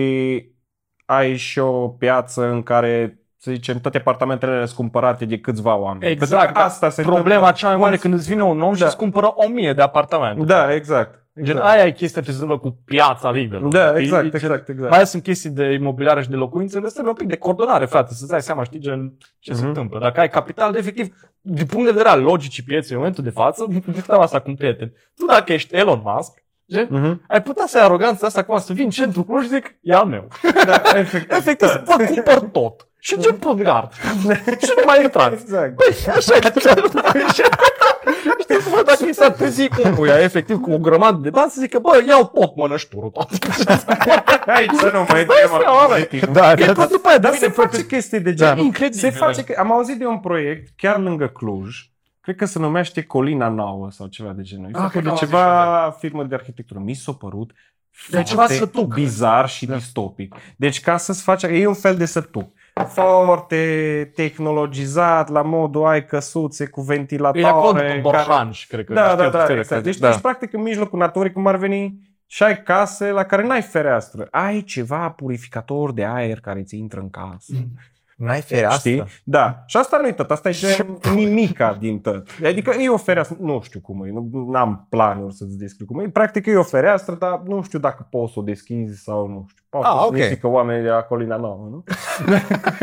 ai și o piață în care, să zicem, toate apartamentele sunt cumpărate de câțiva oameni. Exact. Pentru că asta se Problema întâmplă. cea mai mare când îți vine un om și Da. îți cumpără o mie de apartamente. Da, exact. Gen, exact. aia e chestia ce se întâmplă cu piața liberă. Da, Știi? exact, Gen, exact, exact. Mai ales în chestii de imobiliare și de locuințe, le trebuie un pic de coordonare, frate, să-ți dai seama, știi, gen, ce se Mhm. întâmplă. Dacă ai capital, de efectiv, din punct de vedere al logicii pieței în momentul de față, discutam asta cu un prieten. Tu dacă ești Elon Musk, gen, Mhm. ai putea să ai aroganța asta acum să vin în centru Cluj și zic, e al meu. Da, efectiv. Efectiv, să pot cumpăr tot. Și gen pe gard. și nu mai intrați. Exact. Păi, așa e. Știi, bă, dacă mi s-ar trezi unuia, efectiv, cu o grămadă de bani, să zică, bă, iau tot mănășturul, tot. Aici să nu mai Dai seama, bă. Da, E tot după aia, Dar dar se face chestii de Da. genul. Incredibil. Se face, că- am auzit de un proiect chiar lângă Cluj, cred că se numește Colina Nouă sau ceva de genul. E Ah, făcut cred de că am ceva firmă de arhitectură. Mi s-a părut De ceva foarte sătuc. bizar și distopic. Deci ca să-ți faci, e un fel de sătuc. Foarte tehnologizat, la modul ai căsuțe cu E acolo ventilatoare. după Borhanj, cred că. Da, știu da, da, fel de exact. Deci chestii. da. ești practic în mijlocul naturii, cum ar veni și ai case la care n-ai fereastră. Ai ceva purificator de aer care ți intră în casă. N-ai fereastră. Știi? Da. Și asta nu e tot. Asta e gen nimica din tot. Adică e o fereastră. Nu știu cum e. Nu am planuri să-ți descriu cum e. Practic e o fereastră, dar nu știu dacă poți să o deschizi sau nu știu. Poate Ah, să ok. zică oamenii de la Colina Nouă, nu?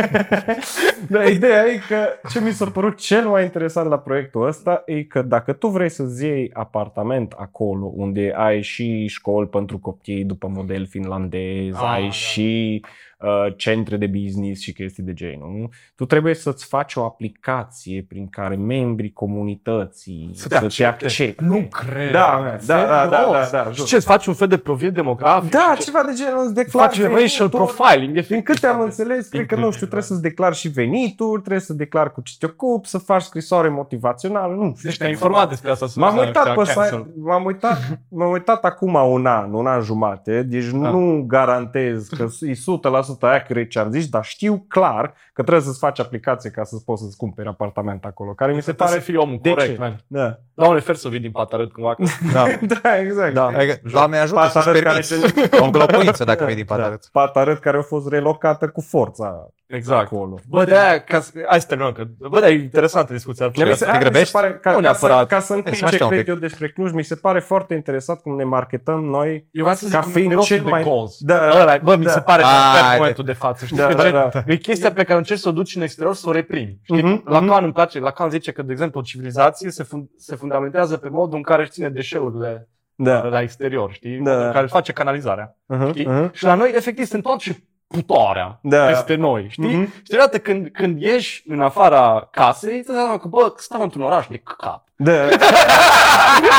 Dar ideea e că ce mi s-a părut cel mai interesant la proiectul ăsta e că dacă tu vrei să-ți iei apartament acolo unde ai și școli pentru copii după model finlandez, Ah, ai da. și uh, centre de business și chestii de genul, nu? tu trebuie să-ți faci o aplicație prin care membrii comunității Să să te te, accepte. accepte. Nu cred. Da, da, da, da, da, da, da, Și ce, îți faci un fel de profil demografic? da, Ce- ceva de genul, îți declarezi face venituri. racial profiling. Din efectiv. câte am înțeles, cred că, nu știu, trebuie să-ți declari și venituri, trebuie să declari cu ce te ocupi, să faci scrisoare motivațională, nu știu. Deci te-ai informat despre asta. M-am să- uitat, să- pe cancel. site, m-am, uitat, m-am uitat acum un an, un an jumate, deci Da. nu garantez că e 100% accurate ce am zis, dar știu clar că trebuie să-ți faci aplicație ca să poți să-ți cumperi apartament acolo, care mi se Trebuie pare... să fii omul De corect, ce? man. Da, Doamne, fer să vii din patarât cumva. că- Da. da exact. Da. Adică, Doamne ajută să-ți Patarăt care permiți o înlocuință dacă vei din Da, patarăt. patarăt care a fost relocată cu forța Exact. acolo. Bă, de aia, ca să, hai să terminăm, că, bă, de e interesantă discuția. Mi se, te aia mi se grăbești? pare, ca, Nu ca, să, neapărat. ca să întind Hai să ce aștept un cred pic. eu despre Cluj, mi se pare foarte interesat cum ne marketăm noi. Eu vreau să zic Ca că fiind mirosul cel de mai- goz. Da. Ăla, bă, mi Da. se pare Ai, perfect de- momentul de față. Știi? Da, că da, gen, da. E chestia pe care încerci să o duci în exterior, să o reprimi. Știi? Mhm, Lacan mhm. îmi place, Lacan zice că, de exemplu, o civilizație se, fun- se fundamentează pe modul în care își ține deșeurile Da. la exterior, știi? Da. Modul în care face canalizarea. Uh-huh, Știi? uh-huh. Și la noi, efectiv, se întoarce putoarea Da. peste noi, știi? Mhm. Și deodată când, când ieși în afara casei, îți dai seama că, bă, stau într-un oraș de căcat. Da.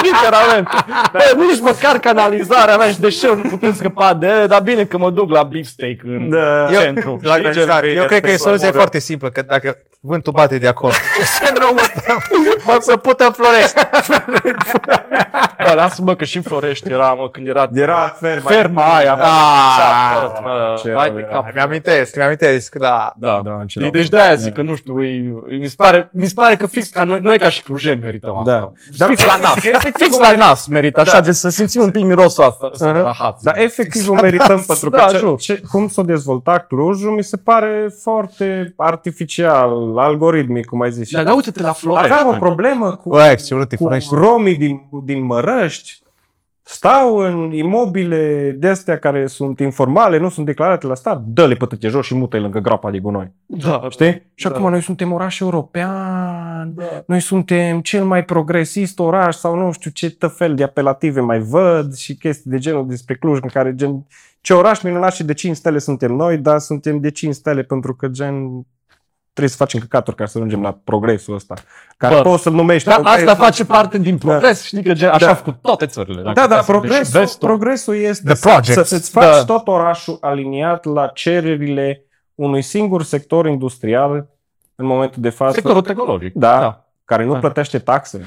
Literalmente. Bă, nici măcar canalizarea mea și deșeuri nu putem scăpa de ele, dar bine că mă duc la beefsteak în Da. eu, centru. La știi? granizare. Eu cred că e soluția omoră. foarte simplă, că dacă vântul bate de acolo, să nu mă să putem florești. Bă, lasă-mă că și în Florești era, mă, când era, Era ferma. ferma aia. Ah, Bă, ce Hai rău de era. cap. Mi-amintesc, mi-amintesc, da. Da. Da, ce Știi? rău. Deci de-aia zic că nu știu, e, mi, se pare, mi se pare că fix ca noi, noi ca și clujeni merităm asta. Da. Dar, Fix la nas. Fix la nas merită, așa, de să simțim un pic mirosul asta. Uh-huh. Rahat. dar efectiv o merităm pentru că Da, ce, jur. ce, cum s-a dezvoltat Clujul mi se pare foarte artificial, algoritmic, cum ai zis. Da, dar uite-te la Florești. Aveam o problemă cu, Bă, excelent, te cu florești. romii din, din Mărăști, stau în imobile de astea care sunt informale, nu sunt declarate la stat, dă-le pe tăte jos și mută lângă groapa de gunoi. Da, Știi? Și Da. acum noi suntem oraș european, noi suntem cel mai progresist oraș sau nu știu ce fel de apelative mai văd și chestii de genul despre Cluj în care gen ce oraș minunat și de 5 stele suntem noi, dar suntem de 5 stele pentru că gen trebuie să facem căcaturi ca să ajungem la progresul ăsta. Care Bă, poți să-l numești Dar asta progres. face parte din progres, știi că gen, așa Da. au făcut toate țările. Dacă Da, da, vrei să progresul, vezi vestul. progresul este The să, projects. să-ți faci Da. tot orașul aliniat la cererile unui singur sector industrial în momentul de față, Sectorul tehnologic. Da. care nu Da. plătește taxe.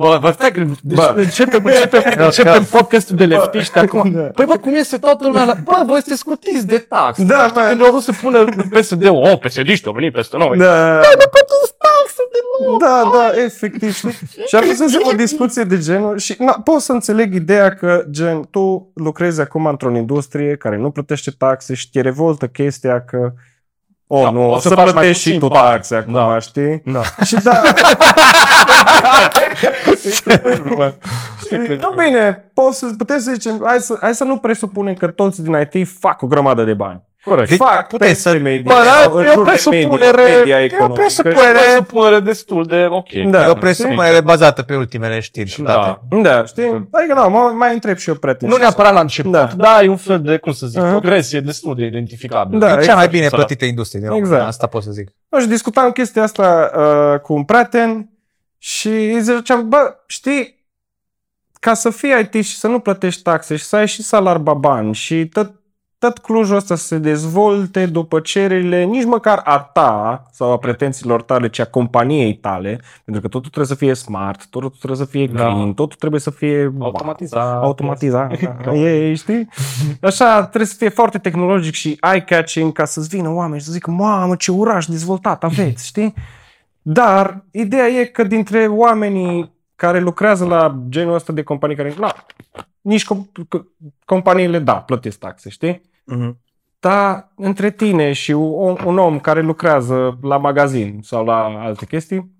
Bă, vă stai că deci Bă. începem, începem, începem podcastul de leftiști acum. Da. Păi bă, cum este toată lumea la... Bă, voi sunteți scutiți de taxe. Da, Știi, bă. Când au vrut să pună PSD-ul, o, PSD-ști au venit peste noi. Da, da, da, efectiv. știi? Și ajungem o discuție de genul și na, pot să înțeleg ideea că gen tu lucrezi acum într-o industrie care nu plătește taxe și te revoltă chestia că Oh, Da, nu, o o să să, faci mai plătești și puțin tu taxe. taxe acum, Da. știi? Da. Și da. Știi? Nu bine, poți să, putem să zicem, hai să, hai să nu presupunem că toți din IT fac o grămadă de bani. Corect. Deci, fac puteți peste să- media, Bă, sau da, în e o jur de presupunere, media, media e o economică. presupunere, presupunere destul de ok. Da. E o presupunere bazată pe ultimele știri și date. Da. Da, știi? Adică nu, mă, mai întreb și eu prieteni. Nu neapărat la început, Da. da, e un fel de, cum să zic, Aha. progresie destul de identificabilă. Da, E cea mai exact. bine Să- plătită industrie din România, Exact. asta pot să zic. Nu, și discutam chestia asta uh, cu un prieten și îi ziceam, bă, știi, ca să fii IT și să nu plătești taxe și să ai și salar baban și tot, tot Clujul ăsta să se dezvolte după cererile nici măcar a ta sau a pretențiilor tale, ci a companiei tale, pentru că totul trebuie să fie smart, totul trebuie să fie Da. green, totul trebuie să fie Automatizat. automatizat. da. e, știi? Așa, trebuie să fie foarte tehnologic și eye-catching ca să-ți vină oameni și să zică, mamă, ce oraș dezvoltat aveți, știi? Dar ideea e că dintre oamenii care lucrează la genul ăsta de companii care, na, nici com- c- companiile, da, plătesc taxe, știi? Dar între tine și un, un om care lucrează la magazin sau la alte chestii,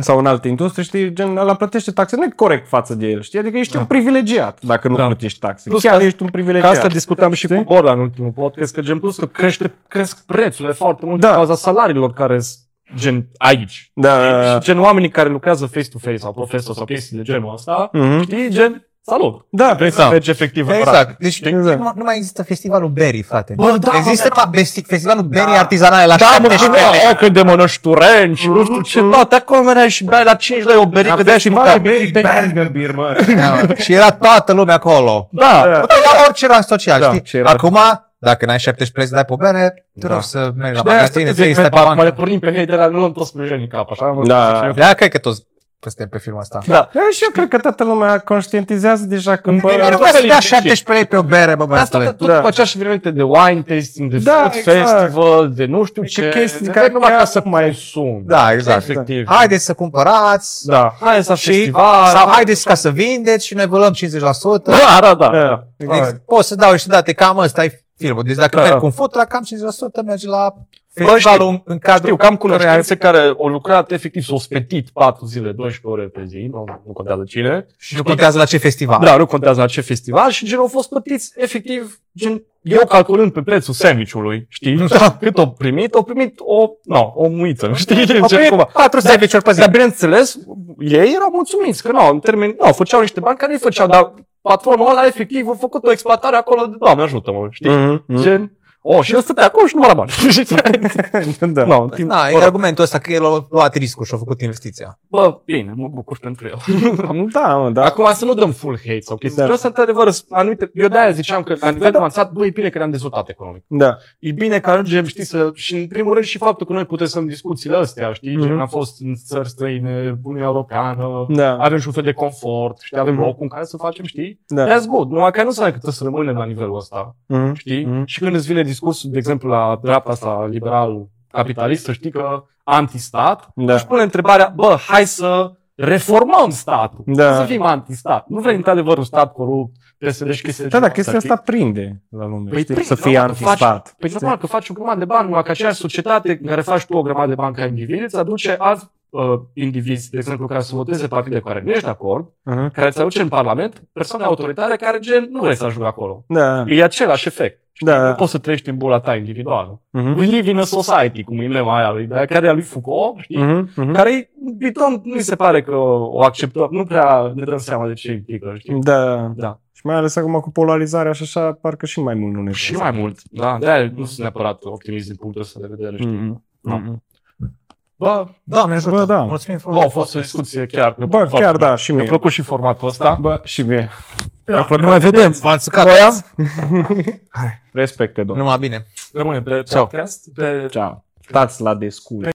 sau în alte industrie, știi, gen, la plătește taxe, nu e corect față de el, știi? Adică ești un privilegiat dacă nu Da. plătești taxe. Plus Chiar că- ești un Ca privilegiat. asta discutam și cu Știi? Borla în ultimul podcast, că gen plus că crește, cresc prețurile foarte mult Da. din cauza salariilor care sunt gen aici. Da. Și gen oamenii care lucrează face-to-face sau profesor sau chestii de genul ăsta, Mhm. știi, gen salut. Da, Vrei să Da. mergi efectiv în oraș. Exact. Deci Exact. nu, nu mai există festivalul Berry, frate. Bă, da, există mă, da, festivalul Berry artizanale la Da, mă, 17 și o cât de mănăștureni și nu știu ce, toate acolo veneai și beai la 5 lei o berică de și mă. Banger beer, mă. Da, și era toată lumea acolo. Da, Da. Uite, la orice rang social, Da, știi? și era- Acum, dacă n-ai 17 lei să dai pe o bere, te Da. rog să mergi la Și de aia magazine, să să iei, te stai pe zic, mai bancă. pornim pe hei de la nu luăm toți pe în cap, așa mă. Da. Da, cred că toți suntem pe filmul ăsta. Da. Da, și eu cred că toată lumea conștientizează deja când... Bă, nu Bă, mai să dea liniștit. 17 lei pe o bere, bă, De asta băiatule. tot Da. după aceeași evenimente de wine tasting, de Da, food exact. festival, de nu știu Ce ce, chestii de care numai chiar ca să mai- consum. Da, exact. Efectiv. Haideți să cumpărați. Da. Hai să Și, festival. sau haideți ca să vindeți și noi vă luăm 50%. Da, da, da. Da. Ex- Poți să dau niște date, cam ăsta e filmul. Deci dacă Da. mergi cu un food truck, cam 50% merge la Bă, festivalul în, în cadrul Știu că am cunoștințe care au lucrat efectiv, s-au spetit 4 zile, 12 ore pe zi, nu, nu contează cine. și nu contează la ce festival. Da, nu contează la ce festival și gen au fost plătiți efectiv, gen, eu calculând pe prețul sandwich-ului, știi? Da. Cât au primit? Au primit o, no, o muiță, știi? Gen, Au primit cumva. 4 sandwich-uri pe zi. Dar bineînțeles, ei erau mulțumiți că nu, în termeni, nu, făceau niște bani care nu făceau, dar patronul ăla efectiv a făcut o exploatare acolo de, Doamne ajută-mă, știi? Mhm, mhm. Gen, o, și el stătea acolo și nu la bani. Da. no, în timp, Da, e argumentul ăsta că el a luat riscul și a făcut investiția. Bă, bine, mă bucur pentru el. Da, mă, da. Acum să nu dăm full hate sau chestii. Da. Vreau să într-adevăr, anumite, eu de-aia ziceam că la nivel avansat, bă, e bine că ne-am dezvoltat economic. Da. E bine că ajungem, știi, să, și în primul rând și faptul că noi putem să în discuțiile astea, știi, Mhm. gen am fost în țări străine, Uniunea Europeană, Da. avem și un fel de confort, știi, avem Mhm. locul în care să facem, știi? Da. That's good, numai că nu înseamnă că trebuie să rămânem la nivelul ăsta, Mhm. știi? Mhm. Și când îți vine discursul, de exemplu, la dreapta asta liberal capitalist, să știi că anti-stat, Da. își pune întrebarea, bă, hai să reformăm statul. Da. Să fim anti-stat. Nu vrem într-adevăr un stat corupt, PSD și chestii de Da, genul da, chestia ăsta, asta prinde la lume. Păi știi? prinde, să fie normal, că anti-stat. Păi normal că faci o grămadă de bani, numai că aceeași societate în care faci tu o grămadă de bani ca individ, îți aduce alți uh, indivizi, de exemplu, care să voteze partide cu care nu ești de acord, Mhm. care îți aduce în Parlament persoane autoritare care gen nu vrei să ajungă acolo. Da. E același efect. Știi? Da. Nu poți să trăiești în bula ta individuală. Mhm. We live in a society, cum e mema aia lui, de care e a lui Foucault, știi? Mhm. Mhm. Care e, bidon, nu mi se pare că o acceptăm, nu prea ne dăm seama de ce implică, știi? Da. Da. Și mai ales acum cu polarizarea și așa, parcă și mai mult nu ne Și mai mult, da, de nu sunt neapărat optimist din punctul ăsta de vedere, știi? Mhm. Mhm. Bă, Doamne ajută. Bă, da. Mulțumim bă, a frumos. fost o discuție chiar. Bă, chiar da, și Mi-a mie. plăcut și formatul ăsta. Bă, și mie. Ne mai vedem. V-am țucat. Voiam? Respecte, domnule. Numai bine. Rămâne pe Ciao. podcast. Pe Ciao. Stați la descul.